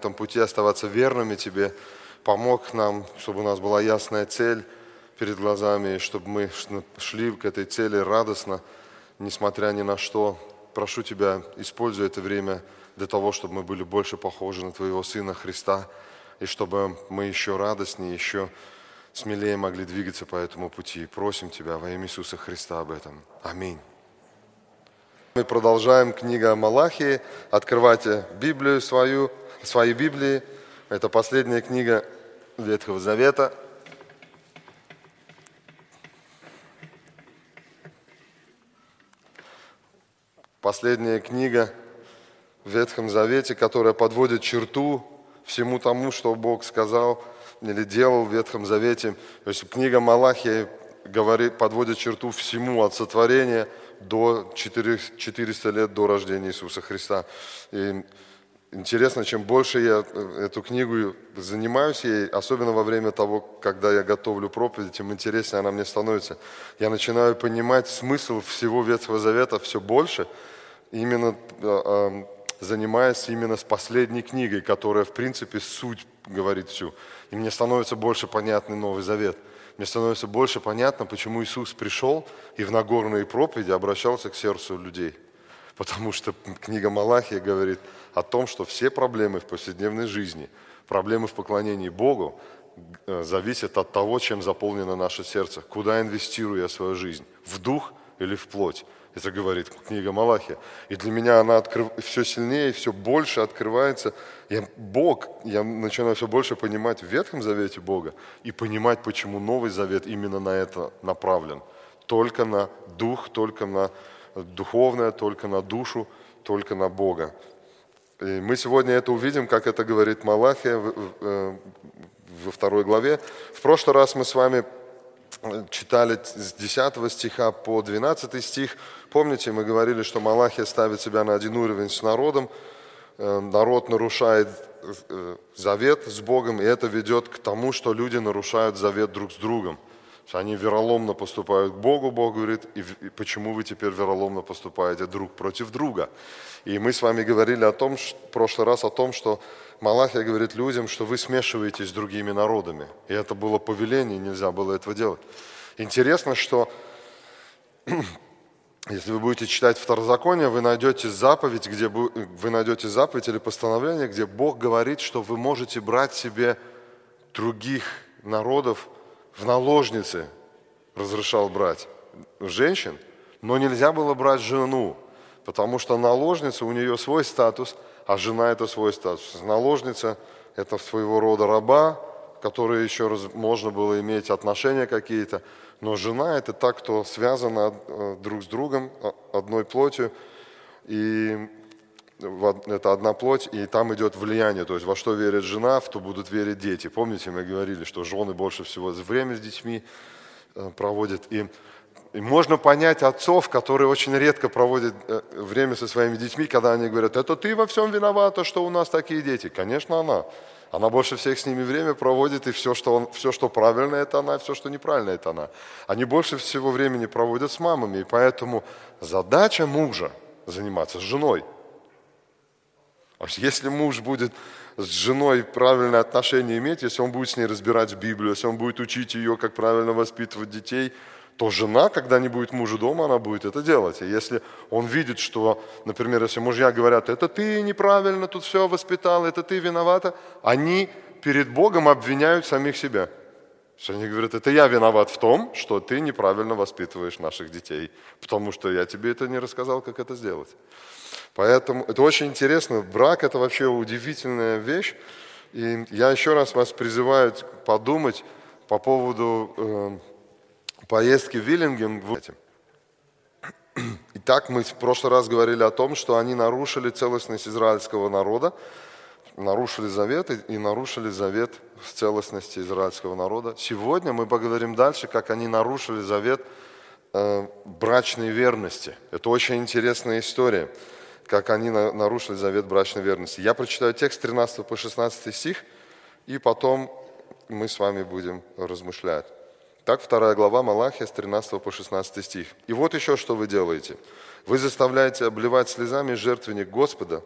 этом пути оставаться верными Тебе. Помог нам, чтобы у нас была ясная цель перед глазами, и чтобы мы шли к этой цели радостно, несмотря ни на что. Прошу Тебя, используй это время для того, чтобы мы были больше похожи на Твоего Сына Христа, и чтобы мы еще радостнее, еще смелее могли двигаться по этому пути. Просим Тебя во имя Иисуса Христа об этом. Аминь. Мы продолжаем книга Малахии. Открывайте Библию свою, свои Библии. Это последняя книга Ветхого Завета. Последняя книга в Ветхом Завете, которая подводит черту всему тому, что Бог сказал или делал в Ветхом Завете. То есть книга Малахия говорит, подводит черту всему от сотворения до 400 лет до рождения Иисуса Христа. И Интересно, чем больше я э, эту книгу занимаюсь ей, особенно во время того, когда я готовлю проповедь, тем интереснее она мне становится. Я начинаю понимать смысл всего Ветхого Завета все больше, именно э, занимаясь именно с последней книгой, которая, в принципе, суть говорит всю. И мне становится больше понятный Новый Завет. Мне становится больше понятно, почему Иисус пришел и в Нагорные проповеди обращался к сердцу людей. Потому что книга Малахия говорит – о том, что все проблемы в повседневной жизни, проблемы в поклонении Богу э, зависят от того, чем заполнено наше сердце. Куда инвестирую я свою жизнь? В дух или в плоть? Это говорит книга Малахия. И для меня она открыв... все сильнее, все больше открывается. Я, Бог, я начинаю все больше понимать в Ветхом Завете Бога и понимать, почему Новый Завет именно на это направлен. Только на дух, только на духовное, только на душу, только на Бога. И мы сегодня это увидим, как это говорит Малахия э, во второй главе. В прошлый раз мы с вами э, читали с 10 стиха по 12 стих. Помните, мы говорили, что Малахия ставит себя на один уровень с народом. Э, народ нарушает завет с Богом, и это ведет к тому, что люди нарушают завет друг с другом – они вероломно поступают к Богу, Бог говорит, и, почему вы теперь вероломно поступаете друг против друга. И мы с вами говорили о том, в прошлый раз о том, что Малахия говорит людям, что вы смешиваетесь с другими народами. И это было повеление, нельзя было этого делать. Интересно, что если вы будете читать Второзаконие, вы найдете заповедь, где вы найдете заповедь или постановление, где Бог говорит, что вы можете брать себе других народов в наложнице разрешал брать женщин, но нельзя было брать жену, потому что наложница, у нее свой статус, а жена это свой статус. Наложница – это своего рода раба, которые еще раз можно было иметь отношения какие-то, но жена – это та, кто связана э, друг с другом, одной плотью, и это одна плоть, и там идет влияние, то есть во что верит жена, в то будут верить дети. Помните, мы говорили, что жены больше всего время с детьми э, проводят, и, и можно понять отцов, которые очень редко проводят э, время со своими детьми, когда они говорят, это ты во всем виновата, что у нас такие дети. Конечно, она. Она больше всех с ними время проводит, и все, что, он, все, что правильно, это она, все, что неправильно, это она. Они больше всего времени проводят с мамами, и поэтому задача мужа заниматься с женой – а если муж будет с женой правильное отношение иметь, если он будет с ней разбирать Библию, если он будет учить ее, как правильно воспитывать детей, то жена, когда не будет мужа дома, она будет это делать. И если он видит, что, например, если мужья говорят, это ты неправильно тут все воспитал, это ты виновата, они перед Богом обвиняют самих себя. Они говорят, это я виноват в том, что ты неправильно воспитываешь наших детей, потому что я тебе это не рассказал, как это сделать. Поэтому это очень интересно. Брак – это вообще удивительная вещь. И я еще раз вас призываю подумать по поводу э, поездки в Виллингем. Итак, мы в прошлый раз говорили о том, что они нарушили целостность израильского народа, нарушили завет и нарушили завет в целостности израильского народа. Сегодня мы поговорим дальше, как они нарушили завет э, брачной верности. Это очень интересная история как они нарушили завет брачной верности. Я прочитаю текст 13 по 16 стих, и потом мы с вами будем размышлять. Так, вторая глава Малахия с 13 по 16 стих. «И вот еще что вы делаете. Вы заставляете обливать слезами жертвенник Господа,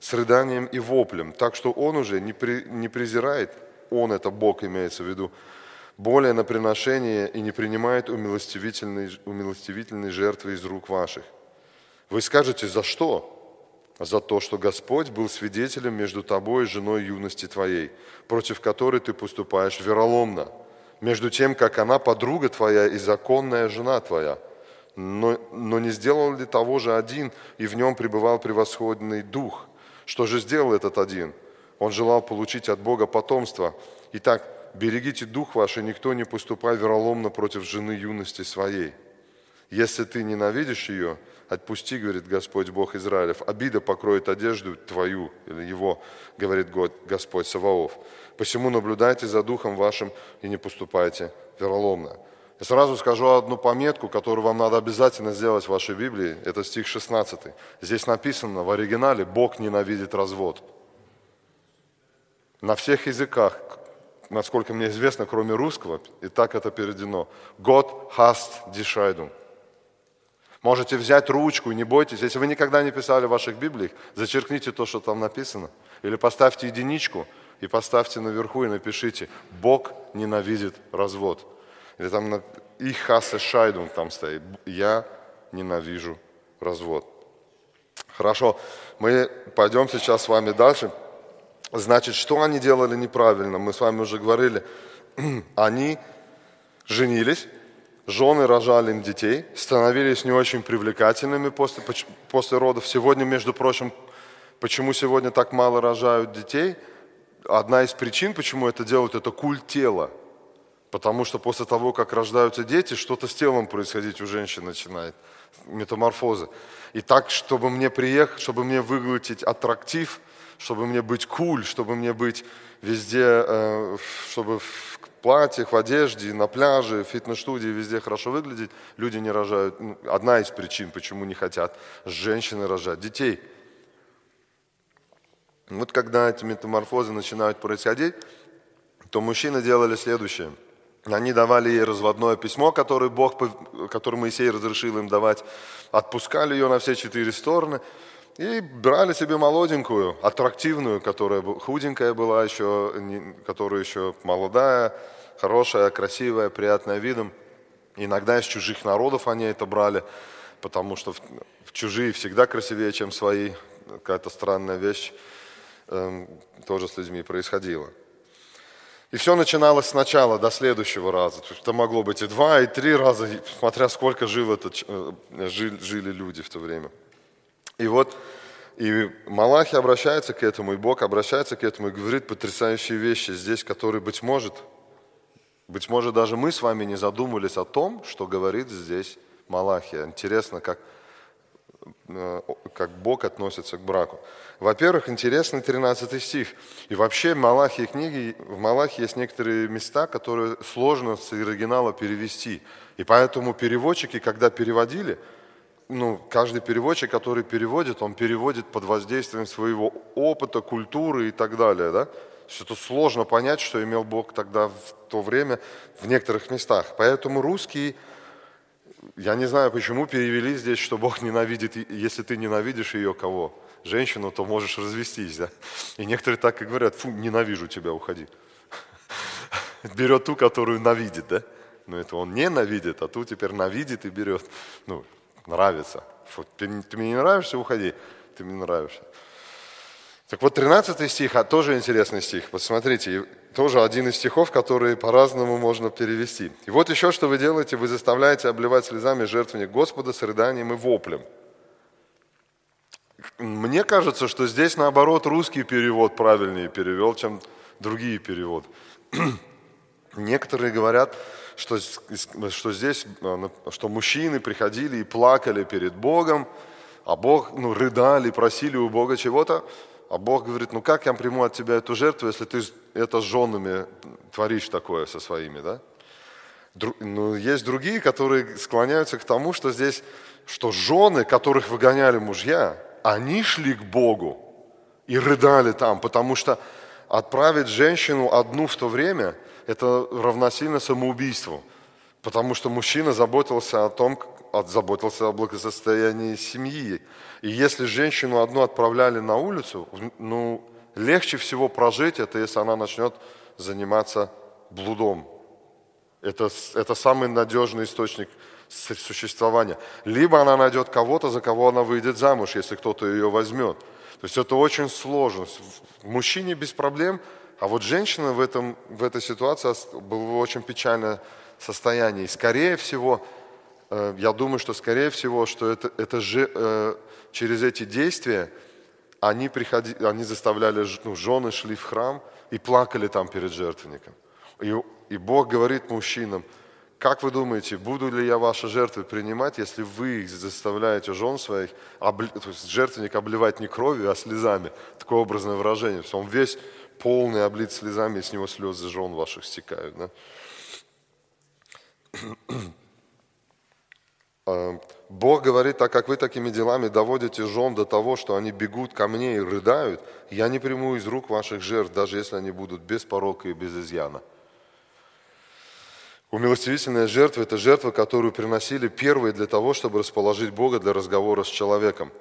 с рыданием и воплем, так что он уже не, при, не презирает, он это Бог имеется в виду, более на приношение и не принимает умилостивительной, умилостивительной жертвы из рук ваших. Вы скажете, за что? За то, что Господь был свидетелем между тобой и женой юности твоей, против которой ты поступаешь вероломно, между тем, как она подруга твоя и законная жена твоя. Но, но не сделал ли того же один, и в нем пребывал превосходный дух? Что же сделал этот один? Он желал получить от Бога потомство. Итак, берегите дух ваш, и никто не поступай вероломно против жены юности своей. Если ты ненавидишь ее, отпусти, говорит Господь Бог Израилев, обида покроет одежду твою, или его, говорит Господь Саваоф. Посему наблюдайте за духом вашим и не поступайте вероломно. Я сразу скажу одну пометку, которую вам надо обязательно сделать в вашей Библии. Это стих 16. Здесь написано в оригинале «Бог ненавидит развод». На всех языках, насколько мне известно, кроме русского, и так это переведено. God hast die Scheidung. Можете взять ручку, не бойтесь. Если вы никогда не писали в ваших Библиях, зачеркните то, что там написано. Или поставьте единичку и поставьте наверху и напишите «Бог ненавидит развод». Или там «Ich hasse Scheidung» там стоит. «Я ненавижу развод». Хорошо, мы пойдем сейчас с вами дальше. Значит, что они делали неправильно? Мы с вами уже говорили. Они женились, жены рожали им детей, становились не очень привлекательными после, после родов. Сегодня, между прочим, почему сегодня так мало рожают детей? Одна из причин, почему это делают, это культ тела. Потому что после того, как рождаются дети, что-то с телом происходить у женщин начинает, метаморфозы. И так, чтобы мне приехать, чтобы мне выглядеть аттрактив, чтобы мне быть куль, чтобы мне быть везде, э, чтобы платьях, в одежде, на пляже, в фитнес-студии, везде хорошо выглядеть, люди не рожают. Ну, одна из причин, почему не хотят женщины рожать детей. Вот когда эти метаморфозы начинают происходить, то мужчины делали следующее. Они давали ей разводное письмо, которое, Бог, которое Моисей разрешил им давать, отпускали ее на все четыре стороны – и брали себе молоденькую, аттрактивную, которая худенькая была еще, которая еще молодая, хорошая, красивая, приятная видом. Иногда из чужих народов они это брали, потому что в, в чужие всегда красивее, чем свои. Какая-то странная вещь э, тоже с людьми происходила. И все начиналось сначала, до следующего раза. Это могло быть и два, и три раза, смотря сколько жил этот, э, жили, жили люди в то время. И вот и Малахи обращается к этому, и Бог обращается к этому и говорит потрясающие вещи здесь, которые, быть может, быть может, даже мы с вами не задумывались о том, что говорит здесь Малахия. Интересно, как, э, как Бог относится к браку. Во-первых, интересный 13 стих. И вообще в Малахии книги, в Малахии есть некоторые места, которые сложно с оригинала перевести. И поэтому переводчики, когда переводили – ну, каждый переводчик, который переводит, он переводит под воздействием своего опыта, культуры и так далее, да? То это сложно понять, что имел Бог тогда в то время в некоторых местах. Поэтому русские, я не знаю, почему перевели здесь, что Бог ненавидит, если ты ненавидишь ее кого? Женщину, то можешь развестись, да? И некоторые так и говорят, фу, ненавижу тебя, уходи. Берет ту, которую навидит, да? Но это он ненавидит, а ту теперь навидит и берет. Ну, нравится. Фу, ты, ты мне не нравишься, уходи. Ты мне нравишься. Так вот, 13 стих, а тоже интересный стих. Посмотрите, тоже один из стихов, которые по-разному можно перевести. И вот еще что вы делаете, вы заставляете обливать слезами жертвенник Господа с рыданием и воплем. Мне кажется, что здесь наоборот русский перевод правильнее перевел, чем другие переводы. Некоторые говорят, что, что здесь, э, что мужчины приходили и плакали перед Богом, а Бог, ну, рыдали, просили у Бога чего-то, а Бог говорит, ну как я приму от тебя эту жертву, если ты это с женами творишь такое со своими, да? Ну, есть другие, которые склоняются к тому, что здесь, что жены, которых выгоняли мужья, они шли к Богу и рыдали там, потому что отправить женщину одну в то время – это равносильно самоубийству. Потому что мужчина заботился о том, заботился о благосостоянии семьи. И если женщину одну отправляли на улицу, ну, легче всего прожить это, если она начнет заниматься блудом. Это, это самый надежный источник существования. Либо она найдет кого-то, за кого она выйдет замуж, если кто-то ее возьмет. То есть это очень сложно. Мужчине без проблем, а вот женщина в, этом, в этой ситуации была в очень печальное состояние. И скорее всего, э, я думаю, что скорее всего, что это, это же, э, через эти действия они, приходи, они заставляли, ну, жены шли в храм и плакали там перед жертвенником. И, и Бог говорит мужчинам, как вы думаете, буду ли я ваши жертвы принимать, если вы заставляете жен своих, обли... то есть жертвенник обливать не кровью, а слезами? Такое образное выражение. Он весь полный облит слезами, и с него слезы жен ваших стекают. Да? А, Бог говорит, так как вы такими делами доводите жен до того, что они бегут ко мне и рыдают, я не приму из рук ваших жертв, даже если они будут без порока и без изъяна. Умилостивительная жертва – это жертва, которую приносили первые для того, чтобы расположить Бога для разговора с человеком.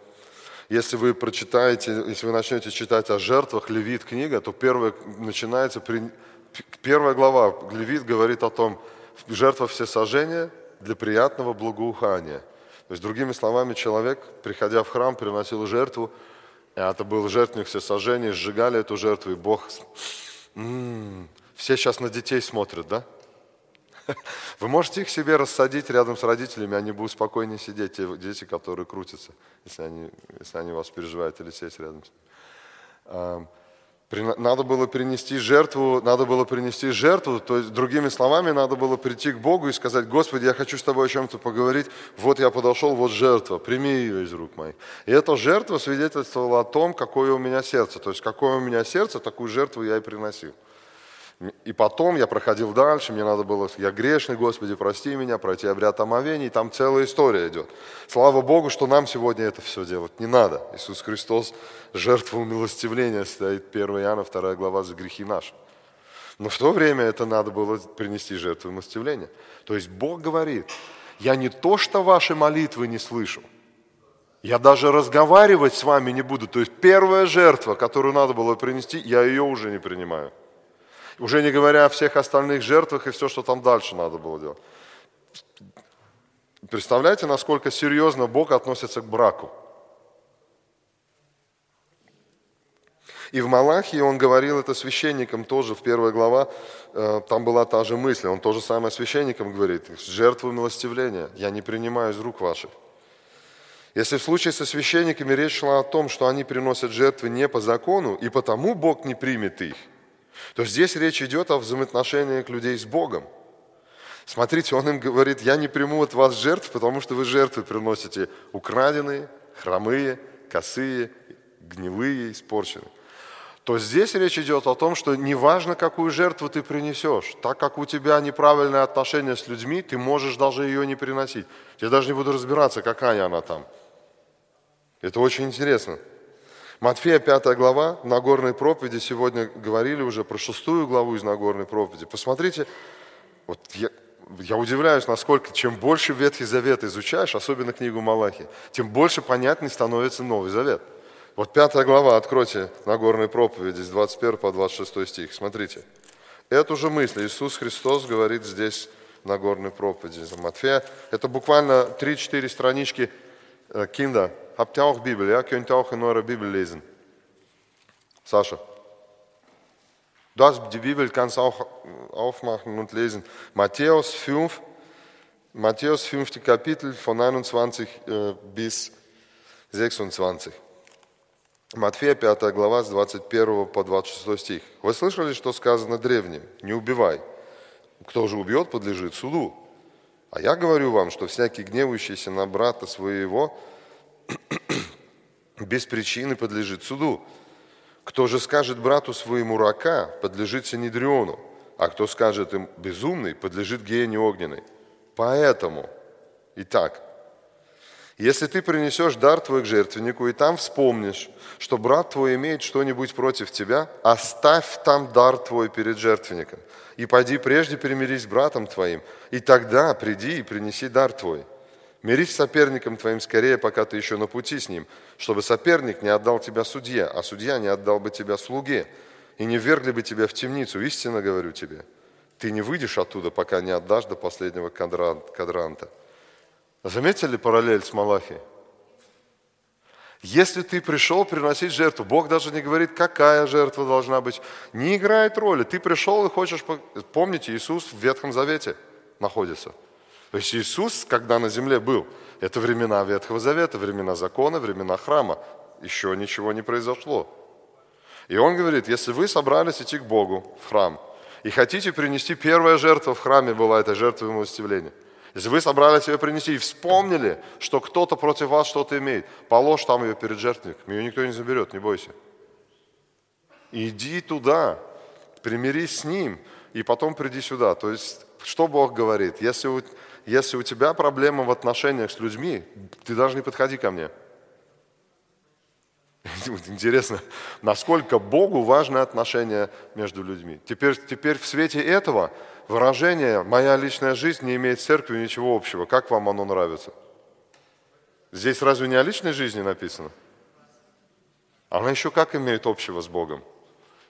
Если вы прочитаете, если вы начнете читать о жертвах, Левит книга, то первая начинается, первая глава Левит говорит о том, жертва всесожжения для приятного благоухания. То есть, другими словами, человек, приходя в храм, приносил жертву, это был жертвенник всесожжения, сжигали эту жертву, и Бог... М-м-м, все сейчас на детей смотрят, да? Вы можете их себе рассадить рядом с родителями, они будут спокойнее сидеть, те дети, которые крутятся, если они, если они вас переживают или сесть рядом с ними. Надо было принести жертву, надо было принести жертву, то есть, другими словами, надо было прийти к Богу и сказать, Господи, я хочу с тобой о чем-то поговорить, вот я подошел, вот жертва, прими ее из рук моих. И эта жертва свидетельствовала о том, какое у меня сердце, то есть, какое у меня сердце, такую жертву я и приносил. И потом я проходил дальше, мне надо было, я грешный, Господи, прости меня, пройти обряд омовений, там целая история идет. Слава Богу, что нам сегодня это все делать не надо. Иисус Христос, жертва умилостивления, стоит 1 Иоанна, 2 глава за грехи наши. Но в то время это надо было принести жертву умилостивления. То есть Бог говорит, я не то, что ваши молитвы не слышу, я даже разговаривать с вами не буду. То есть первая жертва, которую надо было принести, я ее уже не принимаю. Уже не говоря о всех остальных жертвах и все, что там дальше надо было делать. Представляете, насколько серьезно Бог относится к браку? И в Малахии он говорил это священникам тоже, в первой глава, э, там была та же мысль, он тоже самое священникам говорит, жертву милостивления я не принимаю из рук ваших. Если в случае со священниками речь шла о том, что они приносят жертвы не по закону, и потому Бог не примет их – то здесь речь идет о взаимоотношениях людей с Богом. Смотрите, он им говорит, я не приму от вас жертв, потому что вы жертвы приносите украденные, хромые, косые, гнилые, испорченные. То здесь речь идет о том, что неважно, какую жертву ты принесешь, так как у тебя неправильное отношение с людьми, ты можешь даже ее не приносить. Я даже не буду разбираться, какая она там. Это очень интересно. Матфея 5 глава Нагорной проповеди, сегодня говорили уже про шестую главу из Нагорной проповеди. Посмотрите, вот я, я удивляюсь, насколько чем больше Ветхий Завет изучаешь, особенно книгу Малахи, тем больше понятней становится Новый Завет. Вот пятая глава, откройте Нагорной проповеди с 21 по 26 стих, смотрите. Эту же мысль Иисус Христос говорит здесь в Нагорной проповеди за Матфея. Это буквально 3-4 странички э, Кинда, Habt ihr auch Bibel? Ja, könnt ihr auch in eurer Bibel lesen. Sascha. Du hast die Bibel, kannst auch aufmachen und lesen. Matthäus 5, Matthäus 5. Kapitel von 21 äh, bis 26. Матфея 5 глава с 21 по 26 стих. Вы слышали, что сказано древним? Не убивай. Кто же убьет, подлежит суду. А я говорю вам, что всякий гневающийся на брата своего без причины подлежит суду. Кто же скажет брату своему рака, подлежит Синедриону, а кто скажет им безумный, подлежит гиене огненной. Поэтому, итак, если ты принесешь дар твой к жертвеннику и там вспомнишь, что брат твой имеет что-нибудь против тебя, оставь там дар твой перед жертвенником и пойди прежде примирись с братом твоим, и тогда приди и принеси дар твой – Мирись с соперником твоим скорее, пока ты еще на пути с ним, чтобы соперник не отдал тебя судье, а судья не отдал бы тебя слуге, и не ввергли бы тебя в темницу, истинно говорю тебе. Ты не выйдешь оттуда, пока не отдашь до последнего кадранта. Заметили параллель с Малахией? Если ты пришел приносить жертву, Бог даже не говорит, какая жертва должна быть, не играет роли. Ты пришел и хочешь... Помните, Иисус в Ветхом Завете находится. То есть Иисус, когда на земле был, это времена Ветхого Завета, времена закона, времена храма. Еще ничего не произошло. И он говорит, если вы собрались идти к Богу в храм и хотите принести первая жертва в храме была эта жертва милостивления – если вы собрались ее принести и вспомнили, что кто-то против вас что-то имеет, положь там ее перед жертвенником, ее никто не заберет, не бойся. Иди туда, примирись с ним, и потом приди сюда. То есть, что Бог говорит? Если у, если у тебя проблема в отношениях с людьми, ты даже не подходи ко мне. Интересно, насколько Богу важны отношения между людьми. Теперь, теперь в свете этого выражение «моя личная жизнь не имеет с церковью ничего общего». Как вам оно нравится? Здесь разве не о личной жизни написано? Она еще как имеет общего с Богом?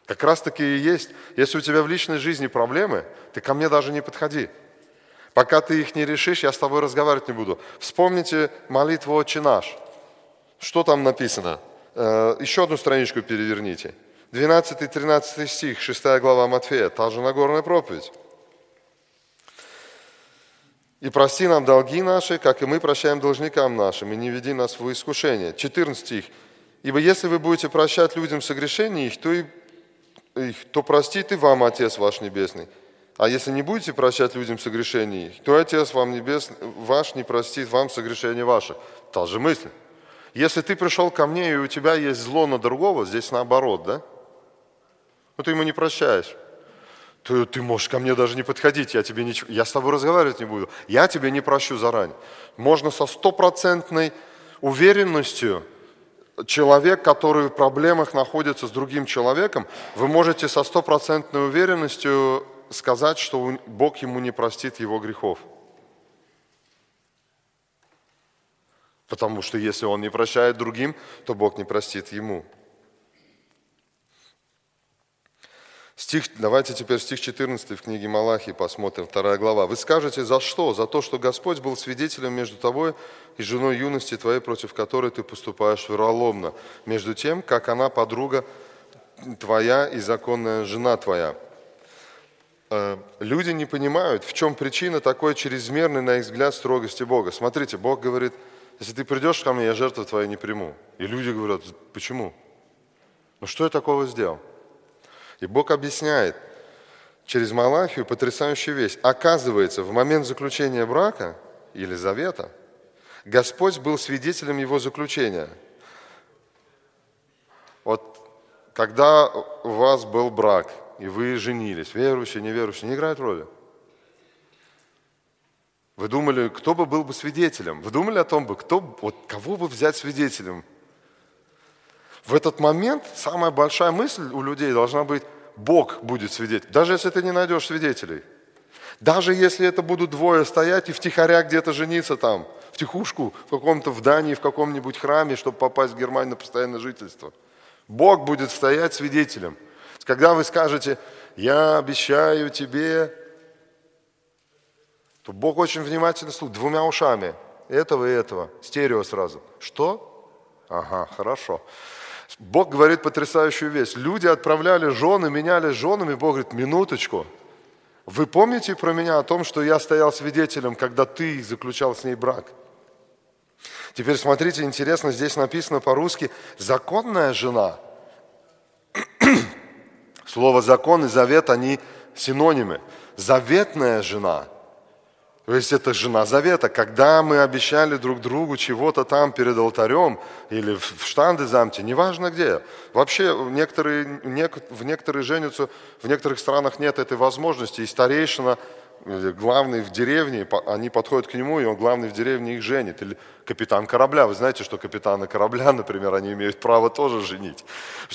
Как раз таки и есть. Если у тебя в личной жизни проблемы, ты ко мне даже не подходи. Пока ты их не решишь, я с тобой разговаривать не буду. Вспомните молитву «Отче наш». Что там написано? Э, еще одну страничку переверните. 12-13 стих, 6 глава Матфея, та же Нагорная проповедь. И прости нам долги наши, как и мы прощаем должникам нашим, и не веди нас в искушение. 14 стих. Ибо если вы будете прощать людям согрешения их, то, и, их, то простит и вам Отец ваш Небесный. А если не будете прощать людям согрешения их, то Отец вам небесный, ваш не простит вам согрешение ваше. Та же мысль. Если ты пришел ко мне, и у тебя есть зло на другого, здесь наоборот, да? Ну ты ему не прощаешь ты, ты можешь ко мне даже не подходить, я, тебе ничего, я с тобой разговаривать не буду, я тебе не прощу заранее. Можно со стопроцентной уверенностью человек, который в проблемах находится с другим человеком, вы можете со стопроцентной уверенностью сказать, что Бог ему не простит его грехов. Потому что если он не прощает другим, то Бог не простит ему. Стих, давайте теперь стих 14 в книге Малахии посмотрим, вторая глава. «Вы скажете, за что? За то, что Господь был свидетелем между тобой и женой юности твоей, против которой ты поступаешь вероломно, между тем, как она подруга твоя и законная жена твоя». Э, люди не понимают, в чем причина такой чрезмерной, на их взгляд, строгости Бога. Смотрите, Бог говорит, если ты придешь ко мне, я жертву твою не приму. И люди говорят, почему? Ну что я такого сделал? И Бог объясняет через Малахию потрясающую вещь. Оказывается, в момент заключения брака или завета Господь был свидетелем его заключения. Вот когда у вас был брак, и вы женились, верующие, неверующие, не играет роли. Вы думали, кто бы был бы свидетелем? Вы думали о том бы, кто, вот кого бы взять свидетелем в этот момент самая большая мысль у людей должна быть, Бог будет свидетелем. Даже если ты не найдешь свидетелей. Даже если это будут двое стоять и втихаря где-то жениться там, в тихушку, в каком-то в Дании, в каком-нибудь храме, чтобы попасть в Германию на постоянное жительство. Бог будет стоять свидетелем. Когда вы скажете, я обещаю тебе, то Бог очень внимательно слушает, двумя ушами, этого и этого, стерео сразу. Что? Ага, хорошо. Бог говорит потрясающую вещь. Люди отправляли жены, менялись женами. Бог говорит, минуточку. Вы помните про меня о том, что я стоял свидетелем, когда ты заключал с ней брак? Теперь смотрите, интересно, здесь написано по-русски «законная жена». Слово «закон» и «завет» они синонимы. Заветная жена – то есть это жена завета. Когда мы обещали друг другу чего-то там перед алтарем или в штандезамте, неважно где. Вообще некоторые, в некоторые женятся, в некоторых странах нет этой возможности. И старейшина главный в деревне, они подходят к нему, и он главный в деревне их женит. Или капитан корабля. Вы знаете, что капитаны корабля, например, они имеют право тоже женить.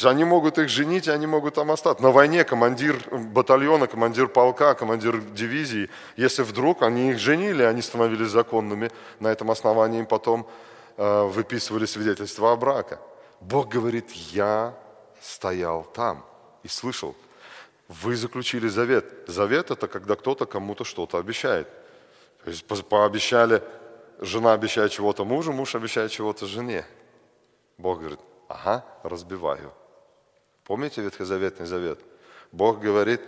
Они могут их женить, и они могут там остаться. На войне командир батальона, командир полка, командир дивизии, если вдруг они их женили, они становились законными, на этом основании им потом э, выписывали свидетельство о браке. Бог говорит, я стоял там и слышал. Вы заключили завет. Завет – это когда кто-то кому-то что-то обещает. То есть пообещали, жена обещает чего-то мужу, муж обещает чего-то жене. Бог говорит, ага, разбиваю. Помните Ветхозаветный завет? Бог говорит,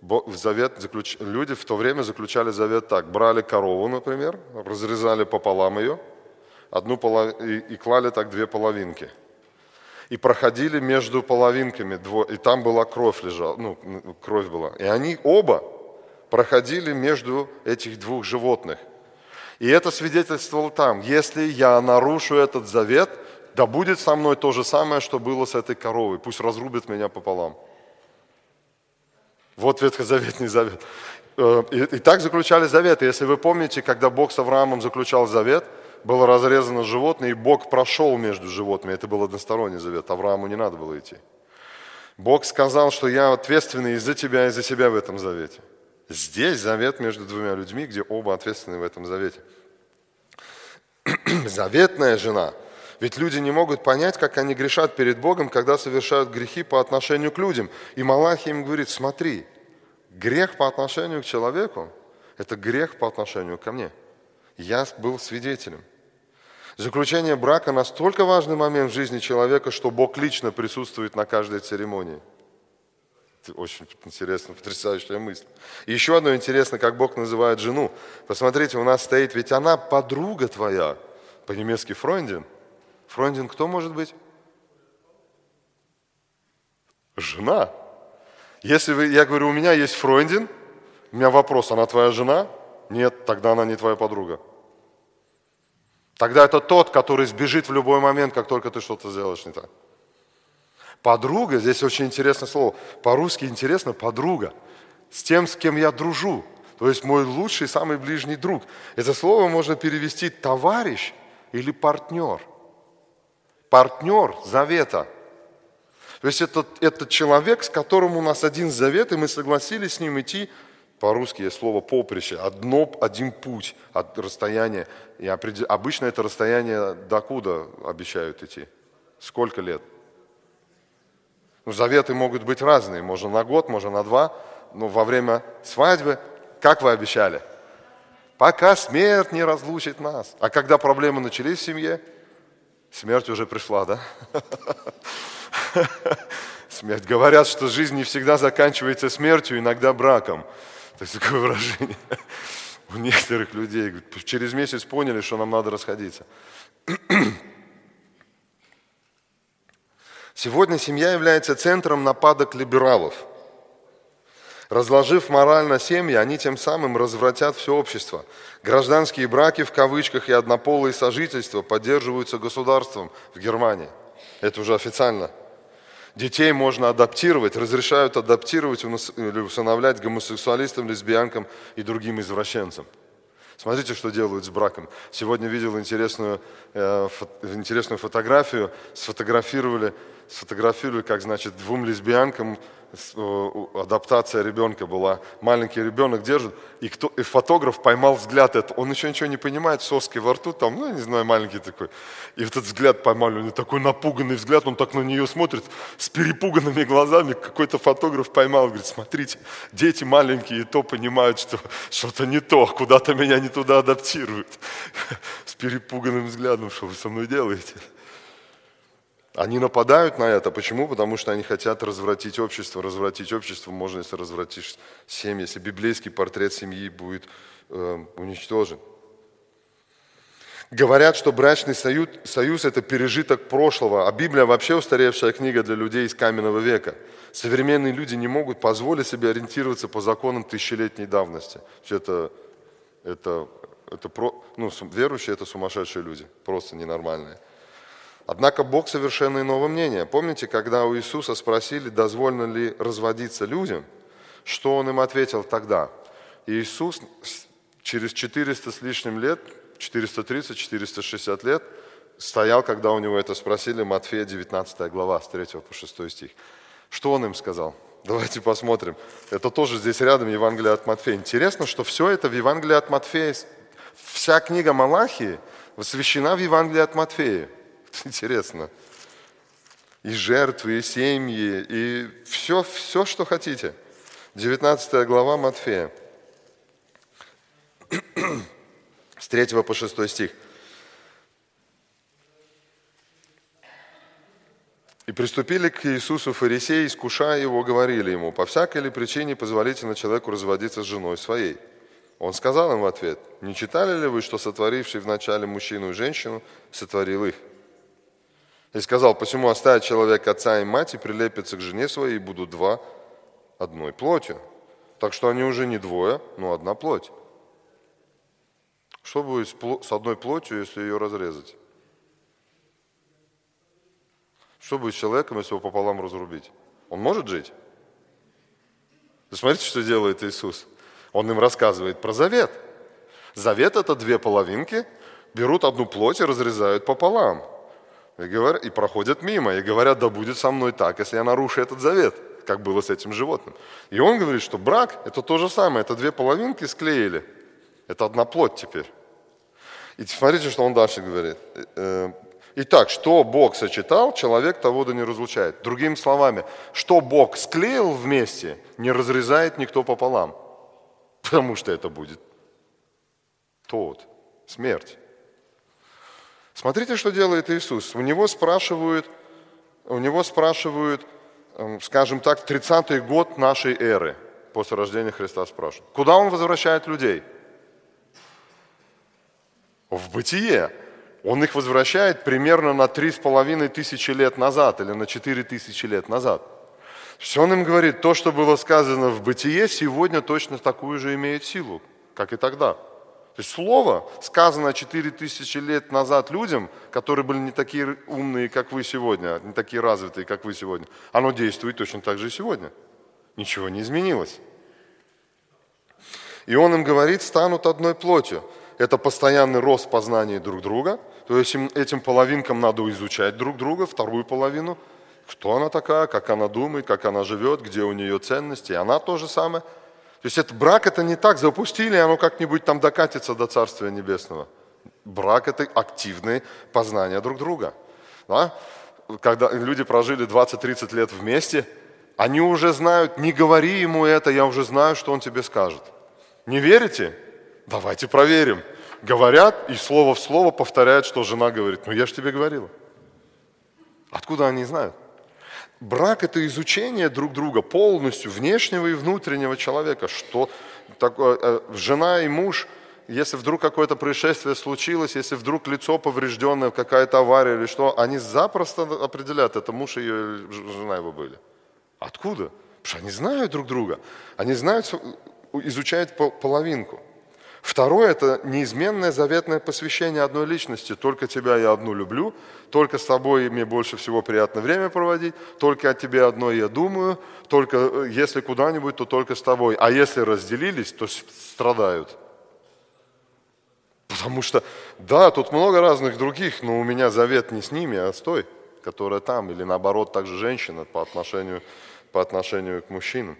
в завет заключ... люди в то время заключали завет так. Брали корову, например, разрезали пополам ее, одну полов... и, и клали так две половинки – и проходили между половинками, и там была кровь лежала, ну, кровь была. И они оба проходили между этих двух животных. И это свидетельствовало там, если я нарушу этот завет, да будет со мной то же самое, что было с этой коровой, пусть разрубит меня пополам. Вот ветхозаветный завет. Э, и, и так заключали заветы. Если вы помните, когда Бог с Авраамом заключал завет – было разрезано животное, и Бог прошел между животными. Это был односторонний завет, Аврааму не надо было идти. Бог сказал, что я ответственный и за тебя, и за себя в этом завете. Здесь завет между двумя людьми, где оба ответственны в этом завете. Заветная жена. Ведь люди не могут понять, как они грешат перед Богом, когда совершают грехи по отношению к людям. И Малахи им говорит, смотри, грех по отношению к человеку – это грех по отношению ко мне. Я был свидетелем. Заключение брака настолько важный момент в жизни человека, что Бог лично присутствует на каждой церемонии. Это очень интересно, потрясающая мысль. И еще одно интересно, как Бог называет жену. Посмотрите, у нас стоит, ведь она подруга твоя. По-немецки Фройндин. Фройндин кто может быть? Жена. Если вы, я говорю, у меня есть Фройндин, у меня вопрос, она твоя жена? Нет, тогда она не твоя подруга. Тогда это тот, который сбежит в любой момент, как только ты что-то сделаешь не так. Подруга, здесь очень интересное слово. По-русски интересно подруга. С тем, с кем я дружу. То есть мой лучший, самый ближний друг. Это слово можно перевести товарищ или партнер. Партнер завета. То есть это, это человек, с которым у нас один завет, и мы согласились с ним идти по-русски есть слово поприще, одно, один путь от расстояния. И обычно это расстояние докуда обещают идти? Сколько лет? Ну, заветы могут быть разные, можно на год, можно на два, но во время свадьбы, как вы обещали? Пока смерть не разлучит нас. А когда проблемы начались в семье, смерть уже пришла, да? Смерть. Говорят, что жизнь не всегда заканчивается смертью, иногда браком. То есть такое выражение у некоторых людей. Через месяц поняли, что нам надо расходиться. Сегодня семья является центром нападок либералов. Разложив морально семьи, они тем самым развратят все общество. Гражданские браки в кавычках и однополые сожительства поддерживаются государством в Германии. Это уже официально – детей можно адаптировать, разрешают адаптировать или усыновлять гомосексуалистам, лесбиянкам и другим извращенцам. Смотрите, что делают с браком. Сегодня видел интересную, э, интересную фотографию. Сфотографировали, сфотографировали, как, значит, двум лесбиянкам адаптация ребенка была. Маленький ребенок держит, и, кто, и фотограф поймал взгляд это. Он еще ничего не понимает, соски во рту, там, ну, не знаю, маленький такой. И этот взгляд поймали, у него такой напуганный взгляд, он так на нее смотрит с перепуганными глазами. Какой-то фотограф поймал, говорит, смотрите, дети маленькие и то понимают, что что-то не то, куда-то меня не туда адаптируют. С перепуганным взглядом, что вы со мной делаете? Они нападают на это. Почему? Потому что они хотят развратить общество. Развратить общество можно, если развратишь семьи, если библейский портрет семьи будет э, уничтожен. Говорят, что брачный союз, союз – это пережиток прошлого, а Библия вообще устаревшая книга для людей из каменного века. Современные люди не могут позволить себе ориентироваться по законам тысячелетней давности. Это, это, это про, ну, верующие – это сумасшедшие люди, просто ненормальные. Однако Бог совершенно иного мнения. Помните, когда у Иисуса спросили, дозволено ли разводиться людям, что Он им ответил тогда? Иисус через 400 с лишним лет, 430-460 лет, стоял, когда у него это спросили, Матфея 19 глава, с 3 по 6 стих. Что он им сказал? Давайте посмотрим. Это тоже здесь рядом Евангелие от Матфея. Интересно, что все это в Евангелии от Матфея, вся книга Малахии посвящена в Евангелии от Матфея. Интересно. И жертвы, и семьи, и все, все, что хотите. 19 глава Матфея. С 3 по 6 стих. И приступили к Иисусу фарисеи, искушая его, говорили ему, по всякой ли причине позволительно человеку разводиться с женой своей? Он сказал им в ответ, не читали ли вы, что сотворивший вначале мужчину и женщину сотворил их? И сказал, посему оставит человек отца и мать и прилепится к жене своей, и будут два одной плотью. Так что они уже не двое, но одна плоть. Что будет с одной плотью, если ее разрезать? Что будет с человеком, если его пополам разрубить? Он может жить? Смотрите, что делает Иисус. Он им рассказывает про завет. Завет – это две половинки, берут одну плоть и разрезают пополам. И, говорят, и проходят мимо, и говорят, да будет со мной так, если я нарушу этот завет, как было с этим животным. И он говорит, что брак – это то же самое, это две половинки склеили. Это одна плоть теперь. И смотрите, что он дальше говорит. Э, Итак, что Бог сочетал, человек того да не разлучает. Другими словами, что Бог склеил вместе, не разрезает никто пополам. Потому что это будет тот, смерть. Смотрите, что делает Иисус. У него спрашивают, у него спрашивают, эм, скажем так, 30-й год нашей эры, после рождения Христа спрашивают. Куда он возвращает людей? В бытие. Он их возвращает примерно на три с половиной тысячи лет назад или на четыре тысячи лет назад. Все он им говорит, то, что было сказано в бытие, сегодня точно такую же имеет силу, как и тогда. То есть слово, четыре тысячи лет назад людям, которые были не такие умные, как вы сегодня, не такие развитые, как вы сегодня, оно действует точно так же и сегодня. Ничего не изменилось. И он им говорит, станут одной плотью. Это постоянный рост познания друг друга – то есть этим половинкам надо изучать друг друга, вторую половину. Кто она такая, как она думает, как она живет, где у нее ценности. И она то же самое. То есть это, брак это не так, запустили, оно как-нибудь там докатится до Царствия Небесного. Брак это активное познание друг друга. Да? Когда люди прожили 20-30 лет вместе, они уже знают, не говори ему это, я уже знаю, что он тебе скажет. Не верите? Давайте проверим говорят и слово в слово повторяют, что жена говорит. Ну я же тебе говорила. Откуда они знают? Брак – это изучение друг друга полностью, внешнего и внутреннего человека. Что такое, э, жена и муж, если вдруг какое-то происшествие случилось, если вдруг лицо поврежденное, какая-то авария или что, они запросто определяют, это муж ее или жена его были. Откуда? Потому что они знают друг друга. Они знают, изучают половинку. Второе – это неизменное заветное посвящение одной личности. Только тебя я одну люблю, только с тобой мне больше всего приятно время проводить, только о тебе одной я думаю, только э, если куда-нибудь, то только с тобой. А если разделились, то страдают. Потому что, да, тут много разных других, но у меня завет не с ними, а с той, которая там, или наоборот, также женщина по отношению, по отношению к мужчинам.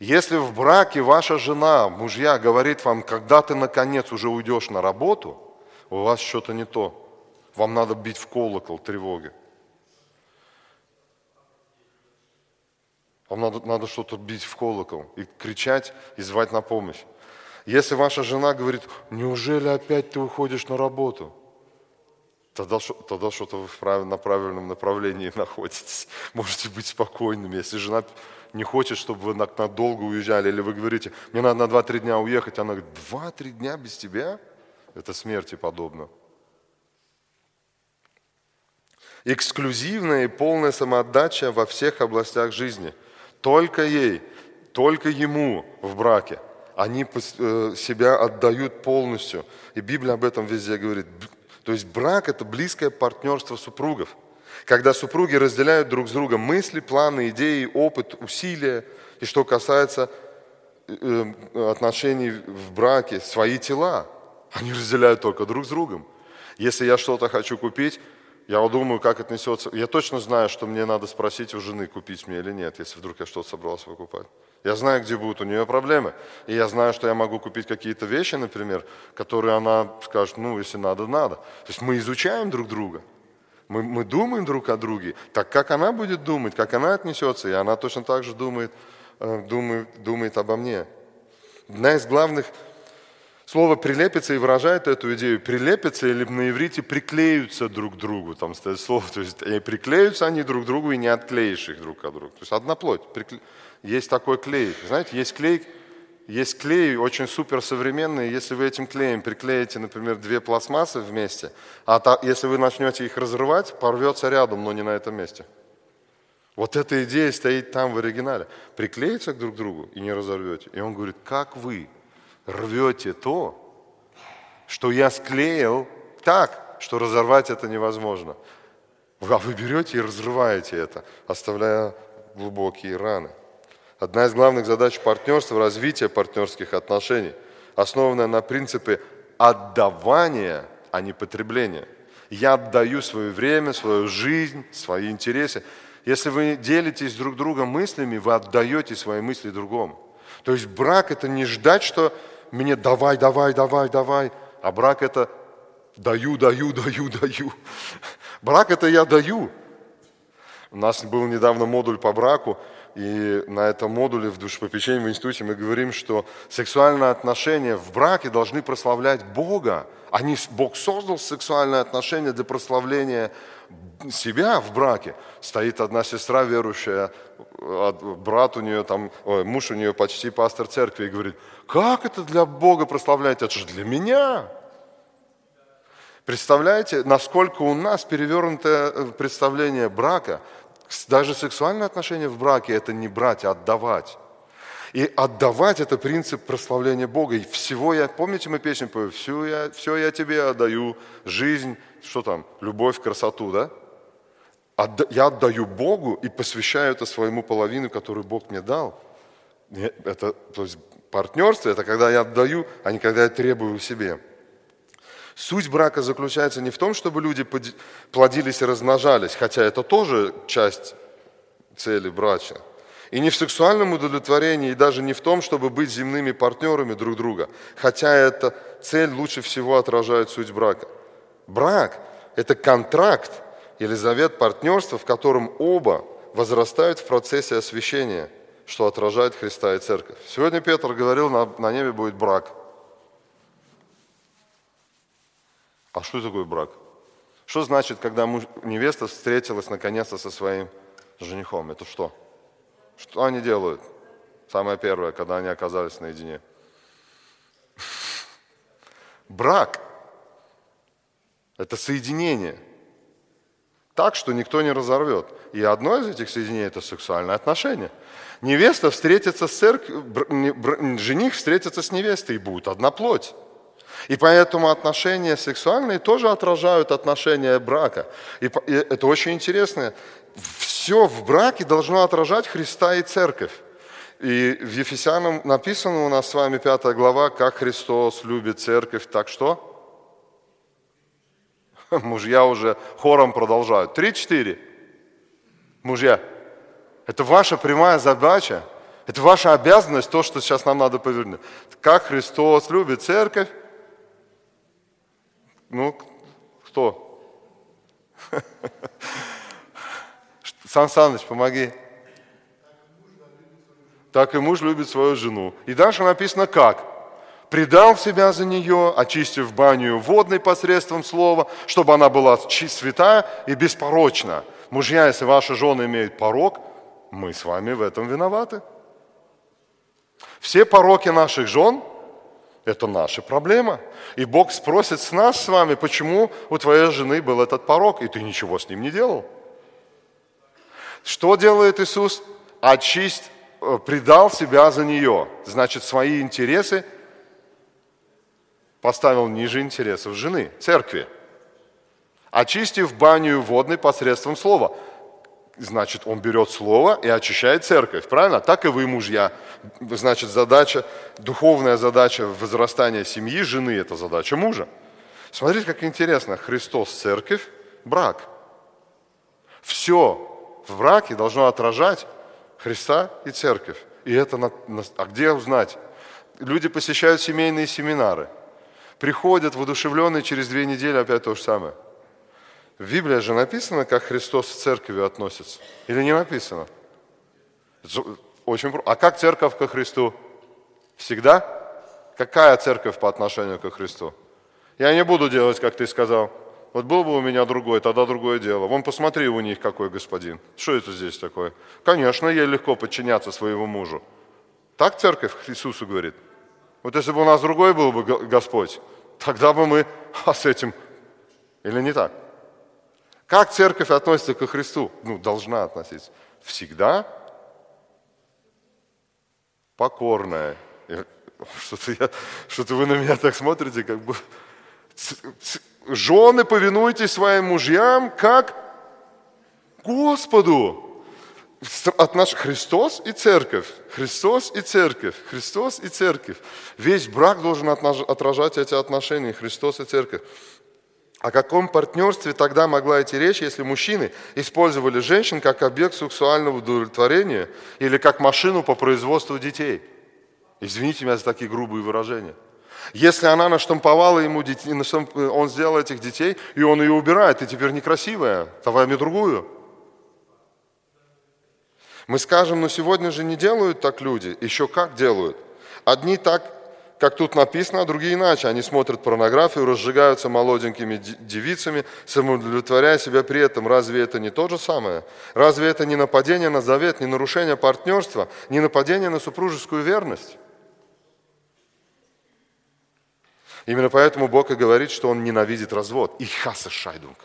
Если в браке ваша жена, мужья, говорит вам, когда ты наконец уже уйдешь на работу, у вас что-то не то. Вам надо бить в колокол тревоги. Вам надо, надо что-то бить в колокол и кричать, и звать на помощь. Если ваша жена говорит, неужели опять ты уходишь на работу? Тогда, тогда что-то вы на правильном направлении находитесь. Можете быть спокойными. Если жена не хочет, чтобы вы надолго уезжали, или вы говорите, мне надо на 2-3 дня уехать, она говорит, 2-3 дня без тебя? Это смерти подобно. Эксклюзивная и полная самоотдача во всех областях жизни. Только ей, только ему в браке. Они э, себя отдают полностью. И Библия об этом везде говорит. То есть брак – это близкое партнерство супругов – когда супруги разделяют друг с другом мысли, планы, идеи, опыт, усилия. И что касается э, отношений в браке свои тела. Они разделяют только друг с другом. Если я что-то хочу купить, я думаю, как отнесется. Я точно знаю, что мне надо спросить у жены, купить мне или нет, если вдруг я что-то собрался покупать. Я знаю, где будут у нее проблемы. И я знаю, что я могу купить какие-то вещи, например, которые она скажет, ну, если надо, надо. То есть мы изучаем друг друга. Мы, мы думаем друг о друге. Так как она будет думать, как она отнесется, и она точно так же думает, э, думает, думает обо мне. Одна из главных Слово «прилепится» и выражает эту идею. Прилепятся или на иврите приклеются друг к другу. Там стоит слово. То есть и приклеются они друг к другу и не отклеишь их друг от друга. То есть одна плоть. Есть такой клей. Знаете, есть клей, есть клей очень суперсовременный. Если вы этим клеем приклеите, например, две пластмассы вместе, а та, если вы начнете их разрывать, порвется рядом, но не на этом месте. Вот эта идея стоит там в оригинале. Приклеиться друг к другу и не разорвете. И он говорит, как вы рвете то, что я склеил так, что разорвать это невозможно. А вы берете и разрываете это, оставляя глубокие раны. Одна из главных задач партнерства – развитие партнерских отношений, основанная на принципе отдавания, а не потребления. Я отдаю свое время, свою жизнь, свои интересы. Если вы делитесь друг другом мыслями, вы отдаете свои мысли другому. То есть брак – это не ждать, что мне давай, давай, давай, давай. А брак это даю, даю, даю, даю. Брак это я даю. У нас был недавно модуль по браку, и на этом модуле в душепопечении в институте мы говорим, что сексуальные отношения в браке должны прославлять Бога. Они, Бог создал сексуальные отношения для прославления себя в браке. Стоит одна сестра верующая, брат у нее, там, ой, муж у нее почти пастор церкви, и говорит, как это для Бога прославлять? Это же для меня. Представляете, насколько у нас перевернутое э, представление брака. Даже сексуальные отношения в браке – это не брать, а отдавать. И отдавать – это принцип прославления Бога. И всего я, помните, мы песню поем, все я, все я тебе отдаю, жизнь, что там, любовь, красоту, да? Я отдаю Богу и посвящаю это своему половину, которую Бог мне дал. Это, то есть Партнерство – это когда я отдаю, а не когда я требую себе. Суть брака заключается не в том, чтобы люди плодились и размножались, хотя это тоже часть цели брача. И не в сексуальном удовлетворении, и даже не в том, чтобы быть земными партнерами друг друга, хотя эта цель лучше всего отражает суть брака. Брак – это контракт или завет партнерства, в котором оба возрастают в процессе освящения – что отражает Христа и Церковь. Сегодня Петр говорил, на, на небе будет брак. А что такое брак? Что значит, когда муж, невеста встретилась наконец-то со своим женихом? Это что? Что они делают? Самое первое, когда они оказались наедине. Брак – это соединение. Так, что никто не разорвет. И одно из этих соединений – это сексуальное отношение – невеста встретится с церковью, жених встретится с невестой, и будет одна плоть. И поэтому отношения сексуальные тоже отражают отношения брака. И это очень интересно. Все в браке должно отражать Христа и церковь. И в Ефесянам написано у нас с вами пятая глава, как Христос любит церковь, так что? Мужья уже хором продолжают. Три-четыре. Мужья. Это ваша прямая задача, это ваша обязанность, то, что сейчас нам надо повернуть. Как Христос любит церковь? Ну, кто? Сан Саныч, помоги. Так и муж любит свою жену. И дальше написано как? предал себя за нее, очистив баню водной посредством слова, чтобы она была святая и беспорочна. Мужья, если ваши жены имеют порог, мы с вами в этом виноваты. Все пороки наших жен – это наша проблема. И Бог спросит с нас с вами, почему у твоей жены был этот порок, и ты ничего с ним не делал. Что делает Иисус? Очисть, э, предал себя за нее. Значит, свои интересы поставил ниже интересов жены, церкви. Очистив баню водной посредством слова – значит, он берет слово и очищает церковь, правильно? Так и вы, мужья. Значит, задача, духовная задача возрастания семьи жены – это задача мужа. Смотрите, как интересно. Христос, церковь, брак. Все в браке должно отражать Христа и церковь. И это, на, на, а где узнать? Люди посещают семейные семинары, приходят воодушевленные через две недели опять то же самое – в Библии же написано, как Христос к церкви относится. Или не написано? Очень А как церковь ко Христу? Всегда? Какая церковь по отношению ко Христу? Я не буду делать, как ты сказал. Вот был бы у меня другой, тогда другое дело. Вон посмотри у них, какой господин. Что это здесь такое? Конечно, ей легко подчиняться своему мужу. Так церковь Иисусу говорит. Вот если бы у нас другой был бы Господь, тогда бы мы, а с этим, или не так? Как церковь относится ко Христу? Ну, должна относиться. Всегда покорная. Что-то, я, что-то вы на меня так смотрите, как бы... Жены, повинуйтесь своим мужьям, как Господу. От наш... Христос и церковь. Христос и церковь. Христос и церковь. Весь брак должен отражать эти отношения. Христос и церковь. О каком партнерстве тогда могла идти речь, если мужчины использовали женщин как объект сексуального удовлетворения или как машину по производству детей? Извините меня за такие грубые выражения. Если она наштамповала ему детей, он сделал этих детей, и он ее убирает, ты теперь некрасивая, давай мне другую. Мы скажем, но сегодня же не делают так люди, еще как делают. Одни так как тут написано, а другие иначе. Они смотрят порнографию, разжигаются молоденькими девицами, самоудовлетворяя себя при этом. Разве это не то же самое? Разве это не нападение на завет, не нарушение партнерства, не нападение на супружескую верность? Именно поэтому Бог и говорит, что Он ненавидит развод. Ich hasse Scheidung.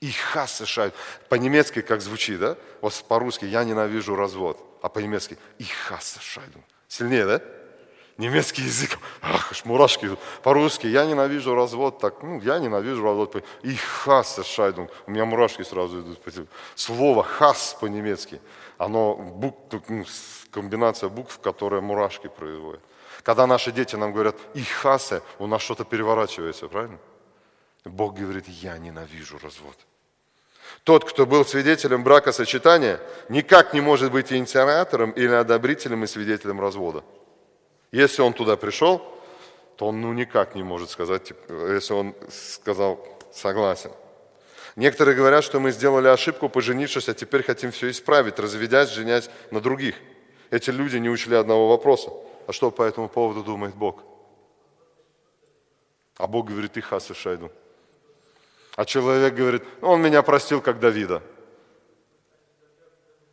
Ich hasse Scheidung. По-немецки как звучит, да? Вот по-русски я ненавижу развод. А по-немецки ich hasse Scheidung. Сильнее, да? Немецкий язык, ах, аж мурашки по-русски, я ненавижу развод, так, ну, я ненавижу развод, ich hasse Scheidung, у меня мурашки сразу идут. Слово хас по-немецки, оно, бук, ну, комбинация букв, которая мурашки производит. Когда наши дети нам говорят «и хасе», у нас что-то переворачивается, правильно? Бог говорит, я ненавижу развод. Тот, кто был свидетелем бракосочетания, никак не может быть инициатором или одобрителем и свидетелем развода. Если он туда пришел, то он ну никак не может сказать, типа, если он сказал согласен. Некоторые говорят, что мы сделали ошибку, поженившись, а теперь хотим все исправить, разведясь, женясь на других. Эти люди не учли одного вопроса. А что по этому поводу думает Бог? А Бог говорит, и хасы шайду. А человек говорит, «Ну, он меня простил, как Давида.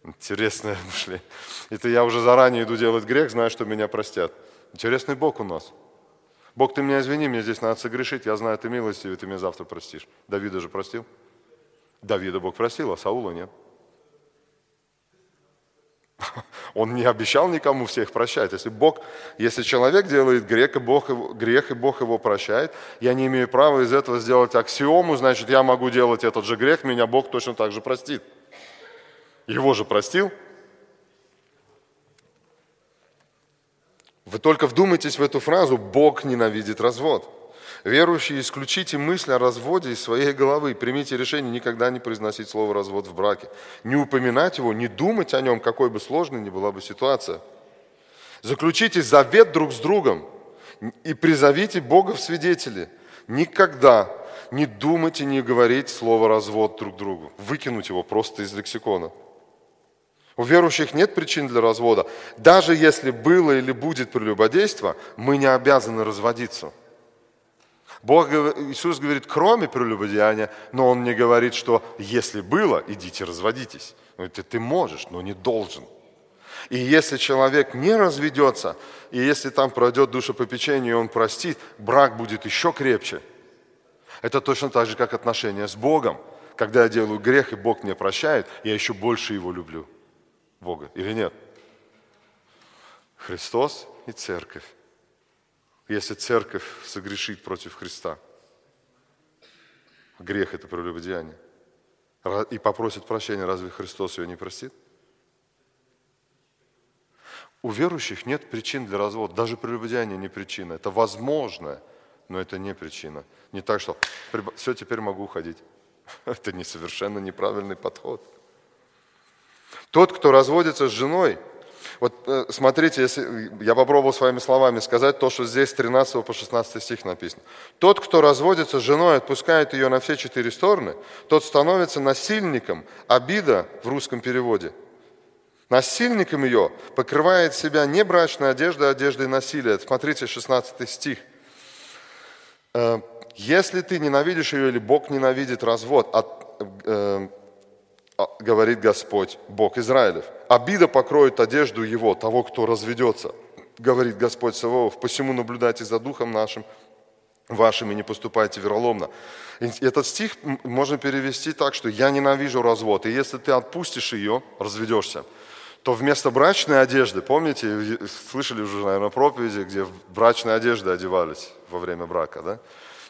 Интересное мышление. Это я уже заранее иду делать грех, знаю, что меня простят. Интересный Бог у нас. Бог, ты меня извини, мне здесь надо согрешить, я знаю, ты милостивый, ты меня завтра простишь. Давида же простил? Давида Бог простил, а Саула нет. Он не обещал никому всех прощать. Если Бог, если человек делает грех, и Бог, грех, и Бог его прощает, я не имею права из этого сделать аксиому, значит, я могу делать этот же грех, меня Бог точно так же простит. Его же простил, Вы только вдумайтесь в эту фразу «Бог ненавидит развод». Верующие, исключите мысль о разводе из своей головы. Примите решение никогда не произносить слово «развод» в браке. Не упоминать его, не думать о нем, какой бы сложной ни была бы ситуация. Заключите завет друг с другом и призовите Бога в свидетели. Никогда не думайте, не говорить слово «развод» друг другу. Выкинуть его просто из лексикона. У верующих нет причин для развода. Даже если было или будет прелюбодейство, мы не обязаны разводиться. Бог, Иисус говорит, кроме прелюбодеяния, но Он не говорит, что если было, идите разводитесь. Это ты можешь, но не должен. И если человек не разведется, и если там пройдет душепопечение, и он простит, брак будет еще крепче. Это точно так же, как отношения с Богом. Когда я делаю грех, и Бог мне прощает, я еще больше его люблю. Бога или нет? Христос и церковь. Если церковь согрешит против Христа, грех – это прелюбодеяние. и попросит прощения, разве Христос ее не простит? У верующих нет причин для развода. Даже прелюбодеяние не причина. Это возможно, но это не причина. Не так, что все, теперь могу уходить. Это не совершенно неправильный подход. Тот, кто разводится с женой, вот э, смотрите, если я попробовал своими словами сказать то, что здесь с 13 по 16 стих написано. Тот, кто разводится с женой, отпускает ее на все четыре стороны, тот становится насильником, обида в русском переводе. Насильником ее покрывает себя не брачной одеждой, а одеждой насилия. Смотрите, 16 стих. Э, если ты ненавидишь ее или Бог ненавидит развод, э, говорит Господь, Бог Израилев. Обида покроет одежду его, того, кто разведется, говорит Господь Саваоф. Посему наблюдайте за духом нашим, вашим и не поступайте вероломно. Этот стих можно перевести так, что я ненавижу развод, и если ты отпустишь ее, разведешься, то вместо брачной одежды, помните, слышали уже, наверное, проповеди, где брачные одежды одевались во время брака, да?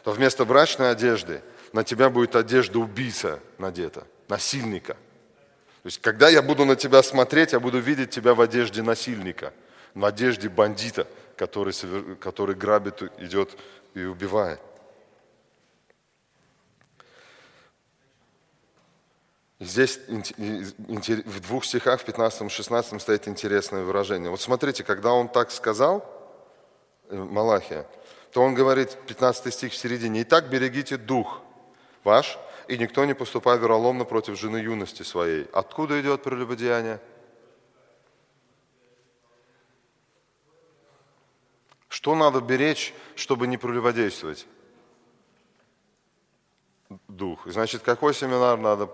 То вместо брачной одежды на тебя будет одежда убийца надета – насильника. То есть, когда я буду на тебя смотреть, я буду видеть тебя в одежде насильника, в одежде бандита, который, который грабит, идет и убивает. Здесь в двух стихах, в 15 и 16 стоит интересное выражение. Вот смотрите, когда он так сказал, э, Малахия, то он говорит, 15 стих в середине, «Итак берегите дух ваш, и никто не поступает вероломно против жены юности своей. Откуда идет прелюбодеяние? Что надо беречь, чтобы не прелюбодействовать? Дух. Значит, какой семинар надо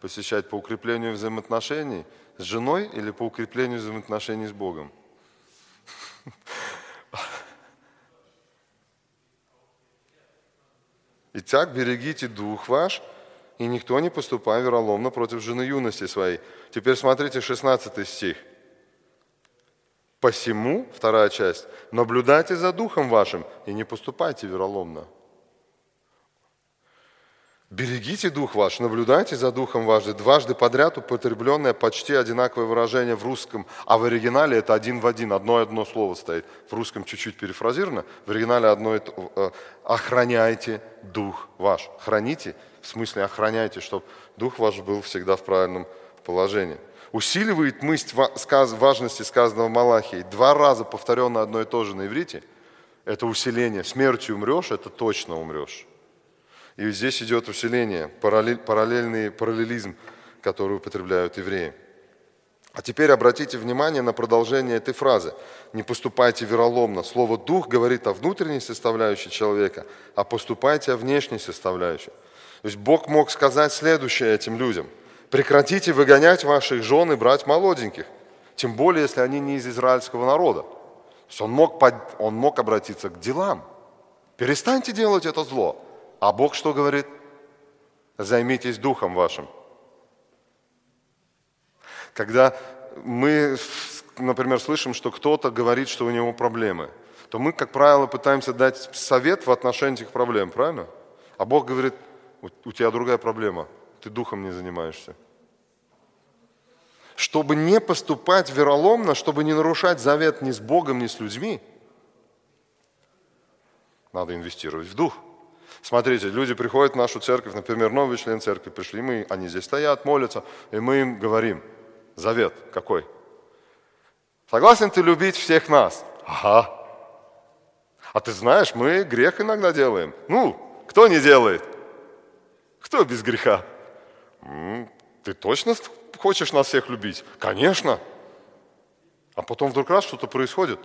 посещать по укреплению взаимоотношений с женой или по укреплению взаимоотношений с Богом? Итак, берегите дух ваш, и никто не поступай вероломно против жены юности своей. Теперь смотрите 16 стих. Посему, вторая часть, наблюдайте за духом вашим и не поступайте вероломно. Берегите дух ваш, наблюдайте за духом вашим. Дважды подряд употребленное почти одинаковое выражение в русском, а в оригинале это один в один, одно и одно слово стоит. В русском чуть-чуть перефразировано, в оригинале одно и то. Э, охраняйте дух ваш. Храните, в смысле охраняйте, чтобы дух ваш был всегда в правильном положении. Усиливает мысль важности сказанного Малахии. Два раза повторено одно и то же на иврите. Это усиление. Смертью умрешь, это точно умрешь. И здесь идет усиление, параллельный параллелизм, который употребляют евреи. А теперь обратите внимание на продолжение этой фразы. Не поступайте вероломно. Слово «дух» говорит о внутренней составляющей человека, а поступайте о внешней составляющей. То есть Бог мог сказать следующее этим людям. Прекратите выгонять ваших жен и брать молоденьких. Тем более, если они не из израильского народа. То есть он мог, он мог обратиться к делам. Перестаньте делать это зло. А Бог что говорит? Займитесь духом вашим. Когда мы, например, слышим, что кто-то говорит, что у него проблемы, то мы, как правило, пытаемся дать совет в отношении этих проблем, правильно? А Бог говорит, у тебя другая проблема, ты духом не занимаешься. Чтобы не поступать вероломно, чтобы не нарушать завет ни с Богом, ни с людьми, надо инвестировать в дух. Смотрите, люди приходят в нашу церковь, например, новый член церкви пришли, мы, они здесь стоят, молятся, и мы им говорим, завет какой? Согласен ты любить всех нас? Ага. А ты знаешь, мы грех иногда делаем. Ну, кто не делает? Кто без греха? Ты точно хочешь нас всех любить? Конечно. А потом вдруг раз что-то происходит.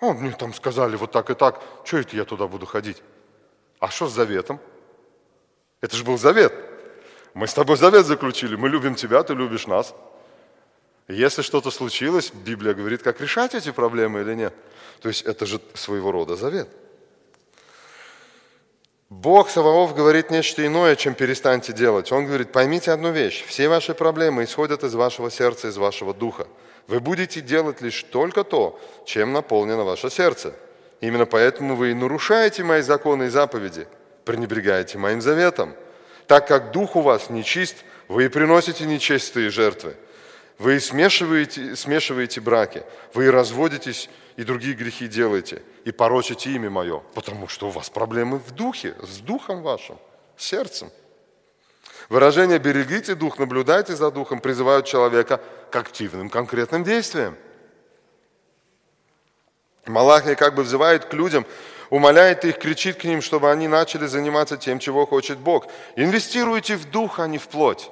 О, мне там сказали вот так и так. Что это я туда буду ходить? А что с заветом? Это же был завет. Мы с тобой завет заключили. Мы любим тебя, ты любишь нас. Если что-то случилось, Библия говорит, как решать эти проблемы или нет. То есть это же своего рода завет. Бог Саваоф говорит нечто иное, чем перестаньте делать. Он говорит, поймите одну вещь. Все ваши проблемы исходят из вашего сердца, из вашего духа. Вы будете делать лишь только то, чем наполнено ваше сердце – Именно поэтому вы и нарушаете мои законы и заповеди, пренебрегаете моим заветом. Так как дух у вас нечист, вы и приносите нечистые жертвы. Вы смешиваете, смешиваете браки, вы и разводитесь, и другие грехи делаете, и порочите имя мое, потому что у вас проблемы в духе, с духом вашим, сердцем. Выражение «берегите дух», «наблюдайте за духом» призывают человека к активным конкретным действиям. Малахия как бы взывает к людям, умоляет их, кричит к ним, чтобы они начали заниматься тем, чего хочет Бог. Инвестируйте в дух, а не в плоть.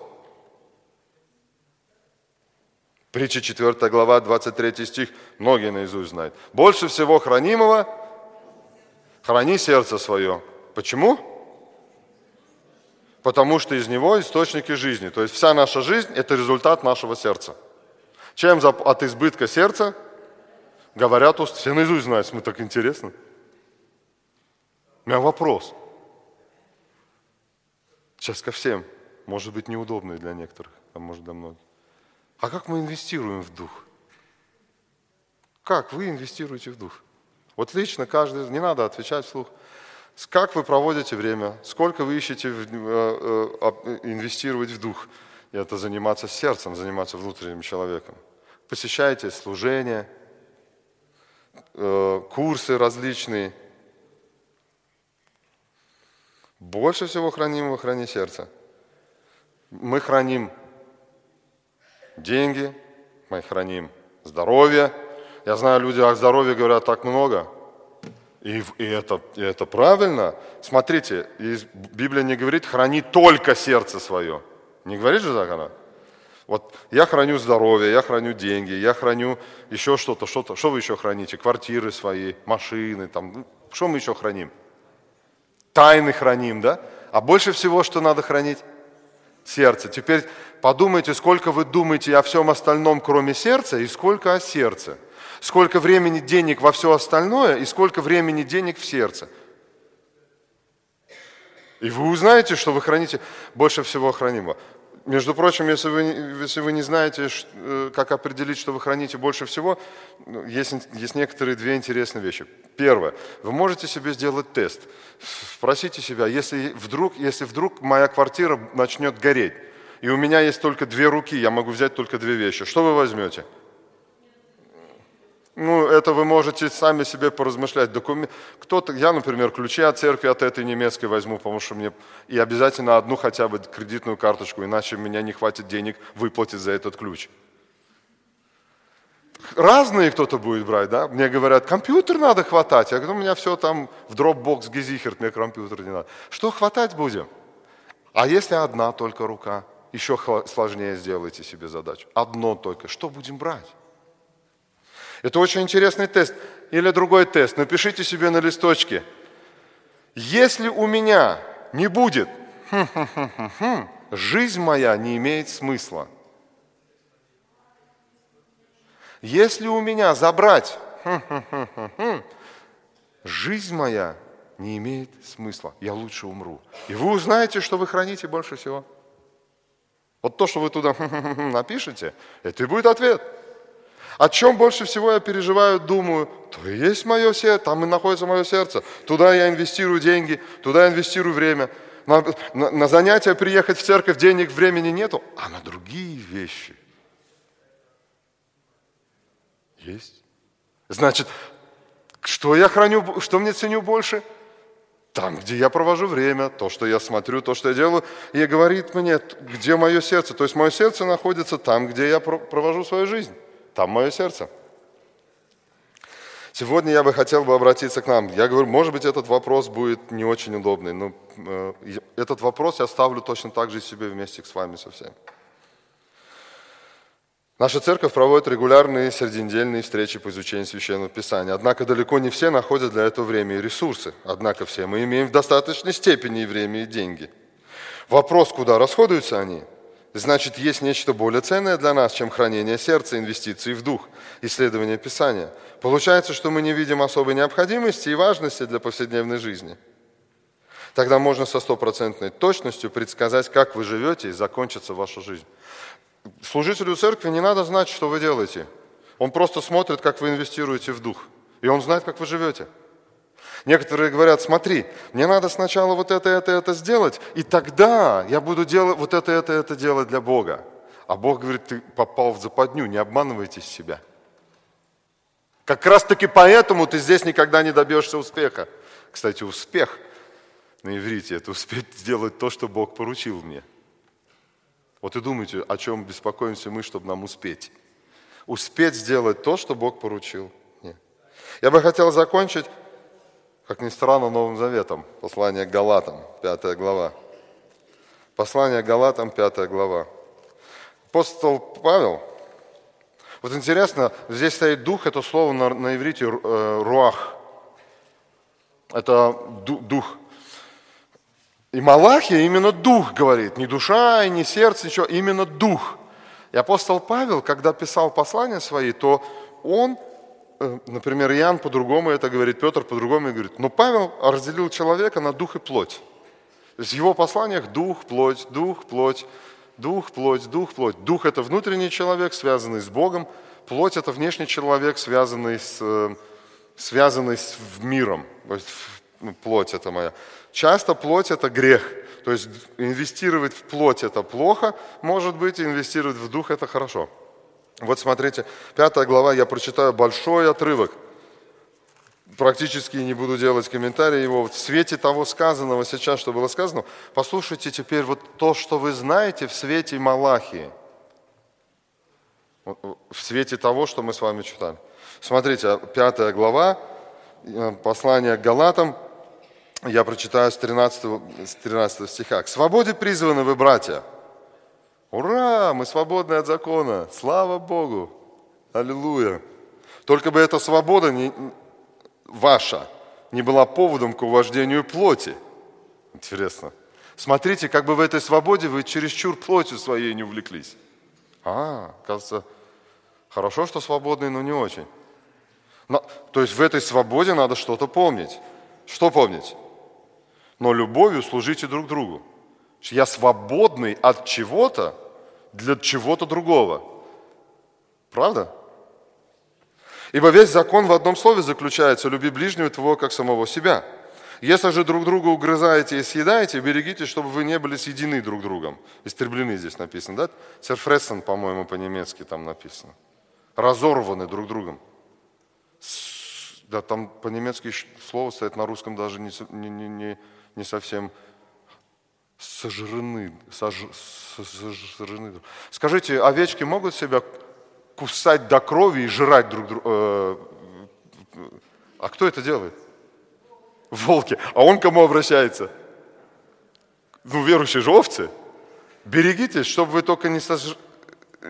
Притча 4 глава, 23 стих, многие наизусть знают. Больше всего хранимого храни сердце свое. Почему? Потому что из него источники жизни. То есть вся наша жизнь – это результат нашего сердца. Чем от избытка сердца говорят уст? Все наизусть знают, мы так интересно. У меня вопрос. Сейчас ко всем. Может быть, неудобный для некоторых, а может для многих. А как мы инвестируем в дух? Как вы инвестируете в дух? Вот лично каждый, не надо отвечать вслух. Как вы проводите время? Сколько вы ищете э, э, инвестировать в дух? И это заниматься сердцем, заниматься внутренним человеком. Посещаете служения, э, курсы различные. Больше всего хранимого храни сердце. Мы храним деньги, мы храним здоровье. Я знаю, люди о здоровье говорят так много. И, и, это, и это правильно. Смотрите, Библия не говорит, храни только сердце свое. Не говорит же так она? Вот я храню здоровье, я храню деньги, я храню еще что-то, что-то. Что вы еще храните? Квартиры свои, машины, там. Ну, что мы еще храним? Тайны храним, да? А больше всего, что надо хранить? Сердце. Теперь Подумайте, сколько вы думаете о всем остальном, кроме сердца, и сколько о сердце. Сколько времени, денег во все остальное, и сколько времени, денег в сердце. И вы узнаете, что вы храните больше всего хранимого. Между прочим, если вы, если вы не знаете, э, как определить, что вы храните больше всего, ну, есть, есть некоторые две интересные вещи. Первое. Вы можете себе сделать тест. Спросите себя, если вдруг, если вдруг моя квартира начнет гореть, и у меня есть только две руки, я могу взять только две вещи. Что вы возьмете? Ну, это вы можете сами себе поразмышлять. Документ... Кто-то, я, например, ключи от церкви от этой немецкой возьму, потому что мне и обязательно одну хотя бы кредитную карточку, иначе у меня не хватит денег выплатить за этот ключ. Разные кто-то будет брать, да? Мне говорят, компьютер надо хватать. Я говорю, у меня все там в Dropbox, Гизихерт, мне компьютер не надо. Что хватать будем? А если одна только рука? еще сложнее сделайте себе задачу. Одно только. Что будем брать? Это очень интересный тест. Или другой тест. Напишите себе на листочке. Если у меня не будет, жизнь моя не имеет смысла. Если у меня забрать, жизнь моя не имеет смысла. Я лучше умру. И вы узнаете, что вы храните больше всего. Вот то, что вы туда напишете, это и будет ответ. О чем больше всего я переживаю, думаю, то и есть мое сердце, там и находится мое сердце. Туда я инвестирую деньги, туда я инвестирую время. На, на, на занятия приехать в церковь денег, времени нету, а на другие вещи есть. Значит, что я храню, что мне ценю больше – там, где я провожу время, то, что я смотрю, то, что я делаю, и говорит мне, где мое сердце. То есть мое сердце находится там, где я провожу свою жизнь. Там мое сердце. Сегодня я бы хотел бы обратиться к нам. Я говорю, может быть, этот вопрос будет не очень удобный, но э, этот вопрос я ставлю точно так же себе вместе с вами со всеми. Наша церковь проводит регулярные середнедельные встречи по изучению Священного Писания. Однако далеко не все находят для этого время и ресурсы. Однако все мы имеем в достаточной степени и время, и деньги. Вопрос, куда расходуются они? Значит, есть нечто более ценное для нас, чем хранение сердца, инвестиции в дух, исследование Писания. Получается, что мы не видим особой необходимости и важности для повседневной жизни. Тогда можно со стопроцентной точностью предсказать, как вы живете и закончится ваша жизнь. Служителю церкви не надо знать, что вы делаете. Он просто смотрит, как вы инвестируете в дух. И он знает, как вы живете. Некоторые говорят, смотри, мне надо сначала вот это, это, это сделать, и тогда я буду делать вот это, это, это делать для Бога. А Бог говорит, ты попал в западню, не обманывайте себя. Как раз таки поэтому ты здесь никогда не добьешься успеха. Кстати, успех на иврите – это успеть сделать то, что Бог поручил мне. Вот и думайте, о чем беспокоимся мы, чтобы нам успеть. Успеть сделать то, что Бог поручил. Нет. Я бы хотел закончить, как ни странно, Новым Заветом. Послание к Галатам, пятая глава. Послание к Галатам, пятая глава. Апостол Павел, вот интересно, здесь стоит дух, это слово на, на иврите э, руах. Это дух. И Малахия именно дух говорит, не душа и не сердце, ничего, именно дух. И апостол Павел, когда писал послания свои, то он, например, Иоанн по-другому это говорит, Петр по-другому говорит, но Павел разделил человека на дух и плоть. То есть в его посланиях дух, плоть, дух, плоть, дух, плоть, дух, плоть. Дух – это внутренний человек, связанный с Богом, плоть – это внешний человек, связанный с, э, связанный с миром. То есть ну, плоть – это моя. Часто плоть – это грех. То есть инвестировать в плоть – это плохо, может быть, инвестировать в дух – это хорошо. Вот смотрите, пятая глава, я прочитаю большой отрывок. Практически не буду делать комментарии его. В свете того сказанного сейчас, что было сказано, послушайте теперь вот то, что вы знаете в свете Малахии. В свете того, что мы с вами читали. Смотрите, пятая глава, э, послание к Галатам – я прочитаю с 13, с 13 стиха. «К свободе призваны вы, братья». Ура! Мы свободны от закона. Слава Богу! Аллилуйя! Только бы эта свобода не, ваша не была поводом к увождению плоти. Интересно. Смотрите, как бы в этой свободе вы чересчур плотью своей не увлеклись. А, кажется, хорошо, что свободный, но не очень. Но, то есть в этой свободе надо что-то помнить. Что помнить? но любовью служите друг другу. Я свободный от чего-то для чего-то другого. Правда? Ибо весь закон в одном слове заключается «люби ближнего твоего, как самого себя». Если же друг друга угрызаете и съедаете, берегите, чтобы вы не были съедены друг другом. Истреблены здесь написано, да? Церфрессен, по-моему, по-немецки там написано. Разорваны друг другом. Да, там по-немецки слово стоит на русском даже не, не, не не совсем сожраны, сож, сожраны. Скажите, овечки могут себя кусать до крови и жрать друг друга? Э, а кто это делает? Волки. А он к кому обращается? Ну, верующие же овцы. Берегитесь, чтобы вы только не, сож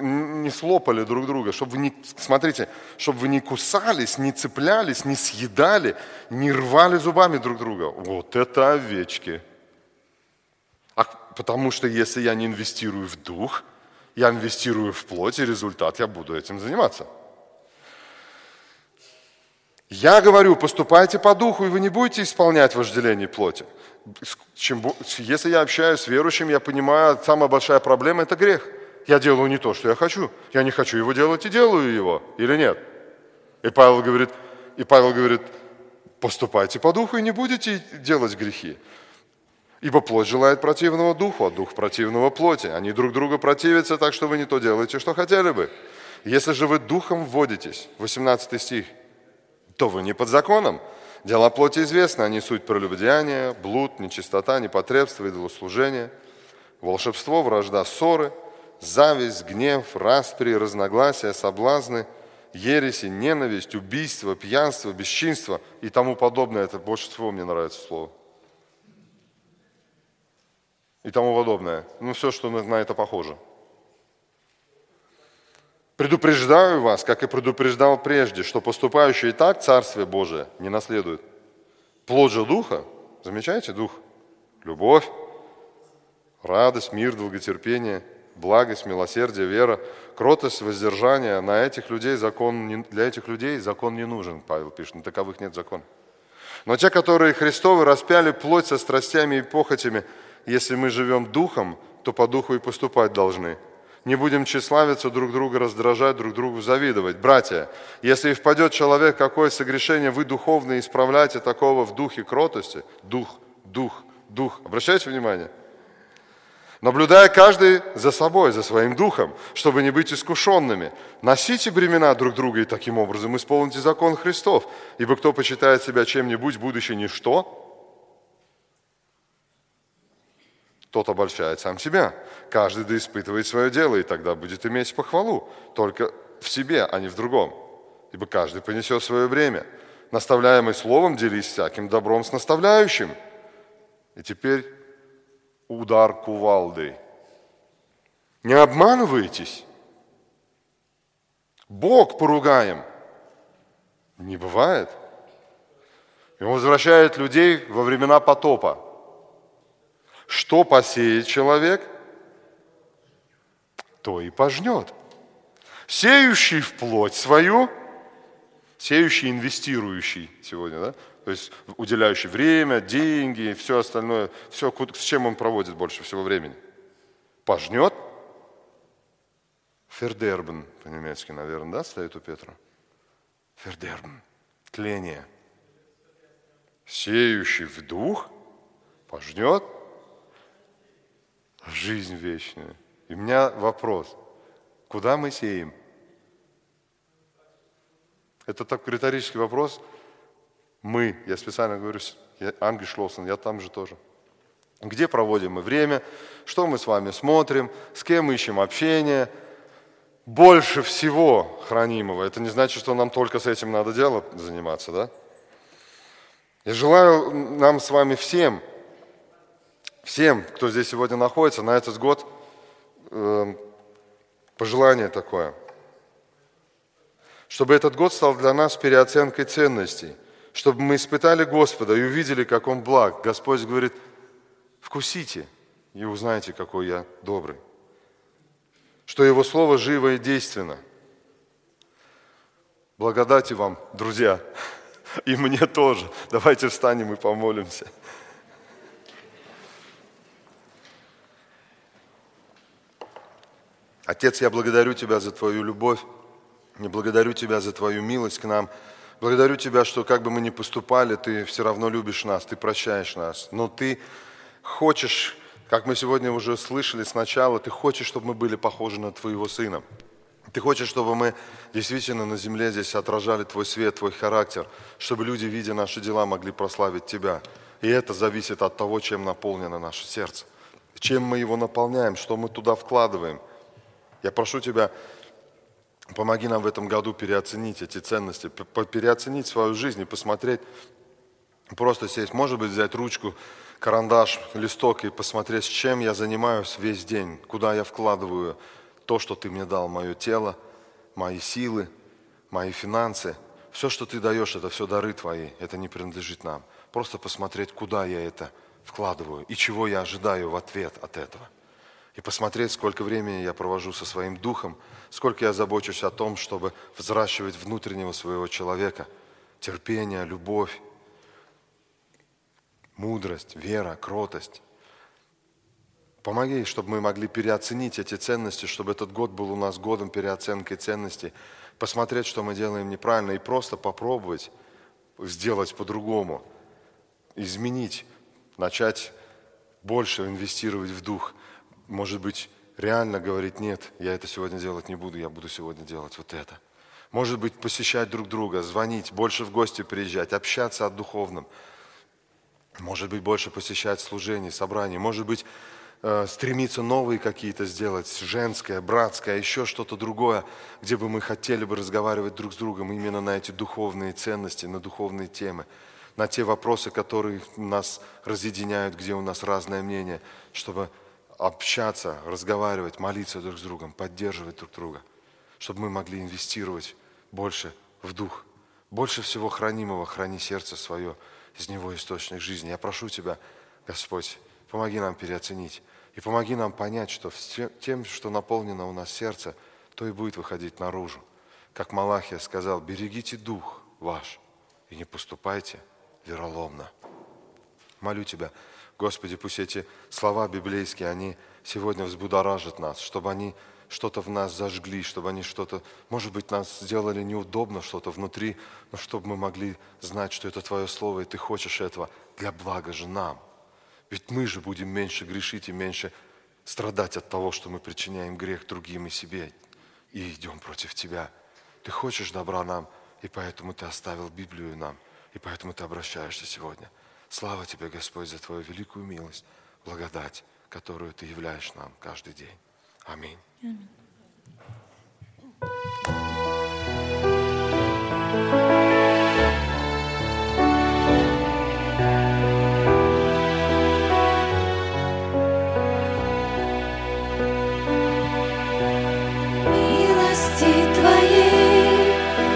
не слопали друг друга, чтобы вы не, смотрите, чтобы вы не кусались, не цеплялись, не съедали, не рвали зубами друг друга. Вот это овечки. Потому что если я не инвестирую в дух, я инвестирую в плоть, и результат я буду этим заниматься. Я говорю, поступайте по духу, и вы не будете исполнять вожделение плоти. Чем, если я общаюсь с верующим, я понимаю, самая большая проблема – это грех – я делаю не то, что я хочу. Я не хочу его делать и делаю его. Или нет? И Павел говорит, и Павел говорит, поступайте по духу и не будете делать грехи. Ибо плоть желает противного духу, а дух противного плоти. Они друг друга противятся, так что вы не то делаете, что хотели бы. Если же вы духом вводитесь, 18 стих, то вы не под законом. Дела плоти известны, они суть прелюбодеяния, блуд, нечистота, непотребство, идолослужение, волшебство, вражда, ссоры – зависть, гнев, распри, разногласия, соблазны, ереси, ненависть, убийство, пьянство, бесчинство и тому подобное. Это больше всего мне нравится слово. И тому подобное. Ну, все, что на это похоже. Предупреждаю вас, как и предупреждал прежде, что поступающие так Царствие Божие не наследует. Плод же Духа, замечаете, Дух? Любовь, радость, мир, долготерпение – благость, милосердие, вера, кротость, воздержание. На этих людей закон не, для этих людей закон не нужен, Павел пишет, на таковых нет закона. Но те, которые Христовы распяли плоть со страстями и похотями, если мы живем духом, то по духу и поступать должны. Не будем тщеславиться, друг друга раздражать, друг другу завидовать. Братья, если впадет человек какое согрешение, вы духовно исправляйте такого в духе кротости. Дух, дух, дух. Обращайте внимание? Наблюдая каждый за собой, за своим духом, чтобы не быть искушенными. Носите бремена друг друга и таким образом исполните закон Христов. Ибо кто почитает себя чем-нибудь, будучи ничто, тот обольщает сам себя. Каждый да испытывает свое дело, и тогда будет иметь похвалу. Только в себе, а не в другом. Ибо каждый понесет свое время. Наставляемый словом делись всяким добром с наставляющим. И теперь удар кувалдой. Не обманывайтесь. Бог поругаем. Не бывает. И он возвращает людей во времена потопа. Что посеет человек, то и пожнет. Сеющий в плоть свою, сеющий, инвестирующий сегодня, да? то есть уделяющий время, деньги, все остальное, все, с чем он проводит больше всего времени. Пожнет. Фердербен, по-немецки, наверное, да, стоит у Петра? Фердербен. Тление. Сеющий в дух пожнет жизнь вечную. И у меня вопрос. Куда мы сеем? Это так риторический вопрос – мы, я специально говорю, Ангешлосен, я там же тоже. Где проводим мы время, что мы с вами смотрим, с кем ищем общение. Больше всего хранимого. Это не значит, что нам только с этим надо дело заниматься, да? Я желаю нам с вами всем, всем, кто здесь сегодня находится, на этот год э, пожелание такое, чтобы этот год стал для нас переоценкой ценностей – чтобы мы испытали Господа и увидели, как Он благ. Господь говорит, вкусите и узнаете, какой я добрый. Что Его Слово живо и действенно. Благодати вам, друзья, и мне тоже. Давайте встанем и помолимся. Отец, я благодарю Тебя за Твою любовь, я благодарю Тебя за Твою милость к нам – Благодарю Тебя, что как бы мы ни поступали, Ты все равно любишь нас, Ты прощаешь нас. Но Ты хочешь, как мы сегодня уже слышали сначала, Ты хочешь, чтобы мы были похожи на Твоего Сына. Ты хочешь, чтобы мы действительно на земле здесь отражали Твой свет, Твой характер, чтобы люди, видя наши дела, могли прославить Тебя. И это зависит от того, чем наполнено наше сердце. Чем мы его наполняем, что мы туда вкладываем. Я прошу Тебя, Помоги нам в этом году переоценить эти ценности, переоценить свою жизнь и посмотреть, просто сесть, может быть, взять ручку, карандаш, листок и посмотреть, с чем я занимаюсь весь день, куда я вкладываю то, что ты мне дал, мое тело, мои силы, мои финансы. Все, что ты даешь, это все дары твои, это не принадлежит нам. Просто посмотреть, куда я это вкладываю и чего я ожидаю в ответ от этого – и посмотреть, сколько времени я провожу со своим духом, сколько я забочусь о том, чтобы взращивать внутреннего своего человека, терпение, любовь, мудрость, вера, кротость. Помоги, чтобы мы могли переоценить эти ценности, чтобы этот год был у нас годом переоценки ценностей, посмотреть, что мы делаем неправильно, и просто попробовать сделать по-другому, изменить, начать больше инвестировать в дух – может быть, реально говорить, нет, я это сегодня делать не буду, я буду сегодня делать вот это. Может быть, посещать друг друга, звонить, больше в гости приезжать, общаться о духовном. Может быть, больше посещать служение, собрание. Может быть, э, стремиться новые какие-то сделать, женское, братское, еще что-то другое, где бы мы хотели бы разговаривать друг с другом именно на эти духовные ценности, на духовные темы, на те вопросы, которые нас разъединяют, где у нас разное мнение, чтобы общаться, разговаривать, молиться друг с другом, поддерживать друг друга, чтобы мы могли инвестировать больше в дух. Больше всего хранимого храни сердце свое, из него источник жизни. Я прошу Тебя, Господь, помоги нам переоценить и помоги нам понять, что тем, что наполнено у нас сердце, то и будет выходить наружу. Как Малахия сказал, берегите дух ваш и не поступайте вероломно. Молю Тебя, Господи, пусть эти слова библейские, они сегодня взбудоражат нас, чтобы они что-то в нас зажгли, чтобы они что-то, может быть, нас сделали неудобно что-то внутри, но чтобы мы могли знать, что это Твое Слово, и Ты хочешь этого для блага же нам. Ведь мы же будем меньше грешить и меньше страдать от того, что мы причиняем грех другим и себе, и идем против Тебя. Ты хочешь добра нам, и поэтому Ты оставил Библию нам, и поэтому Ты обращаешься сегодня. Слава Тебе, Господь, за Твою великую милость, благодать, которую Ты являешь нам каждый день. Аминь. Аминь.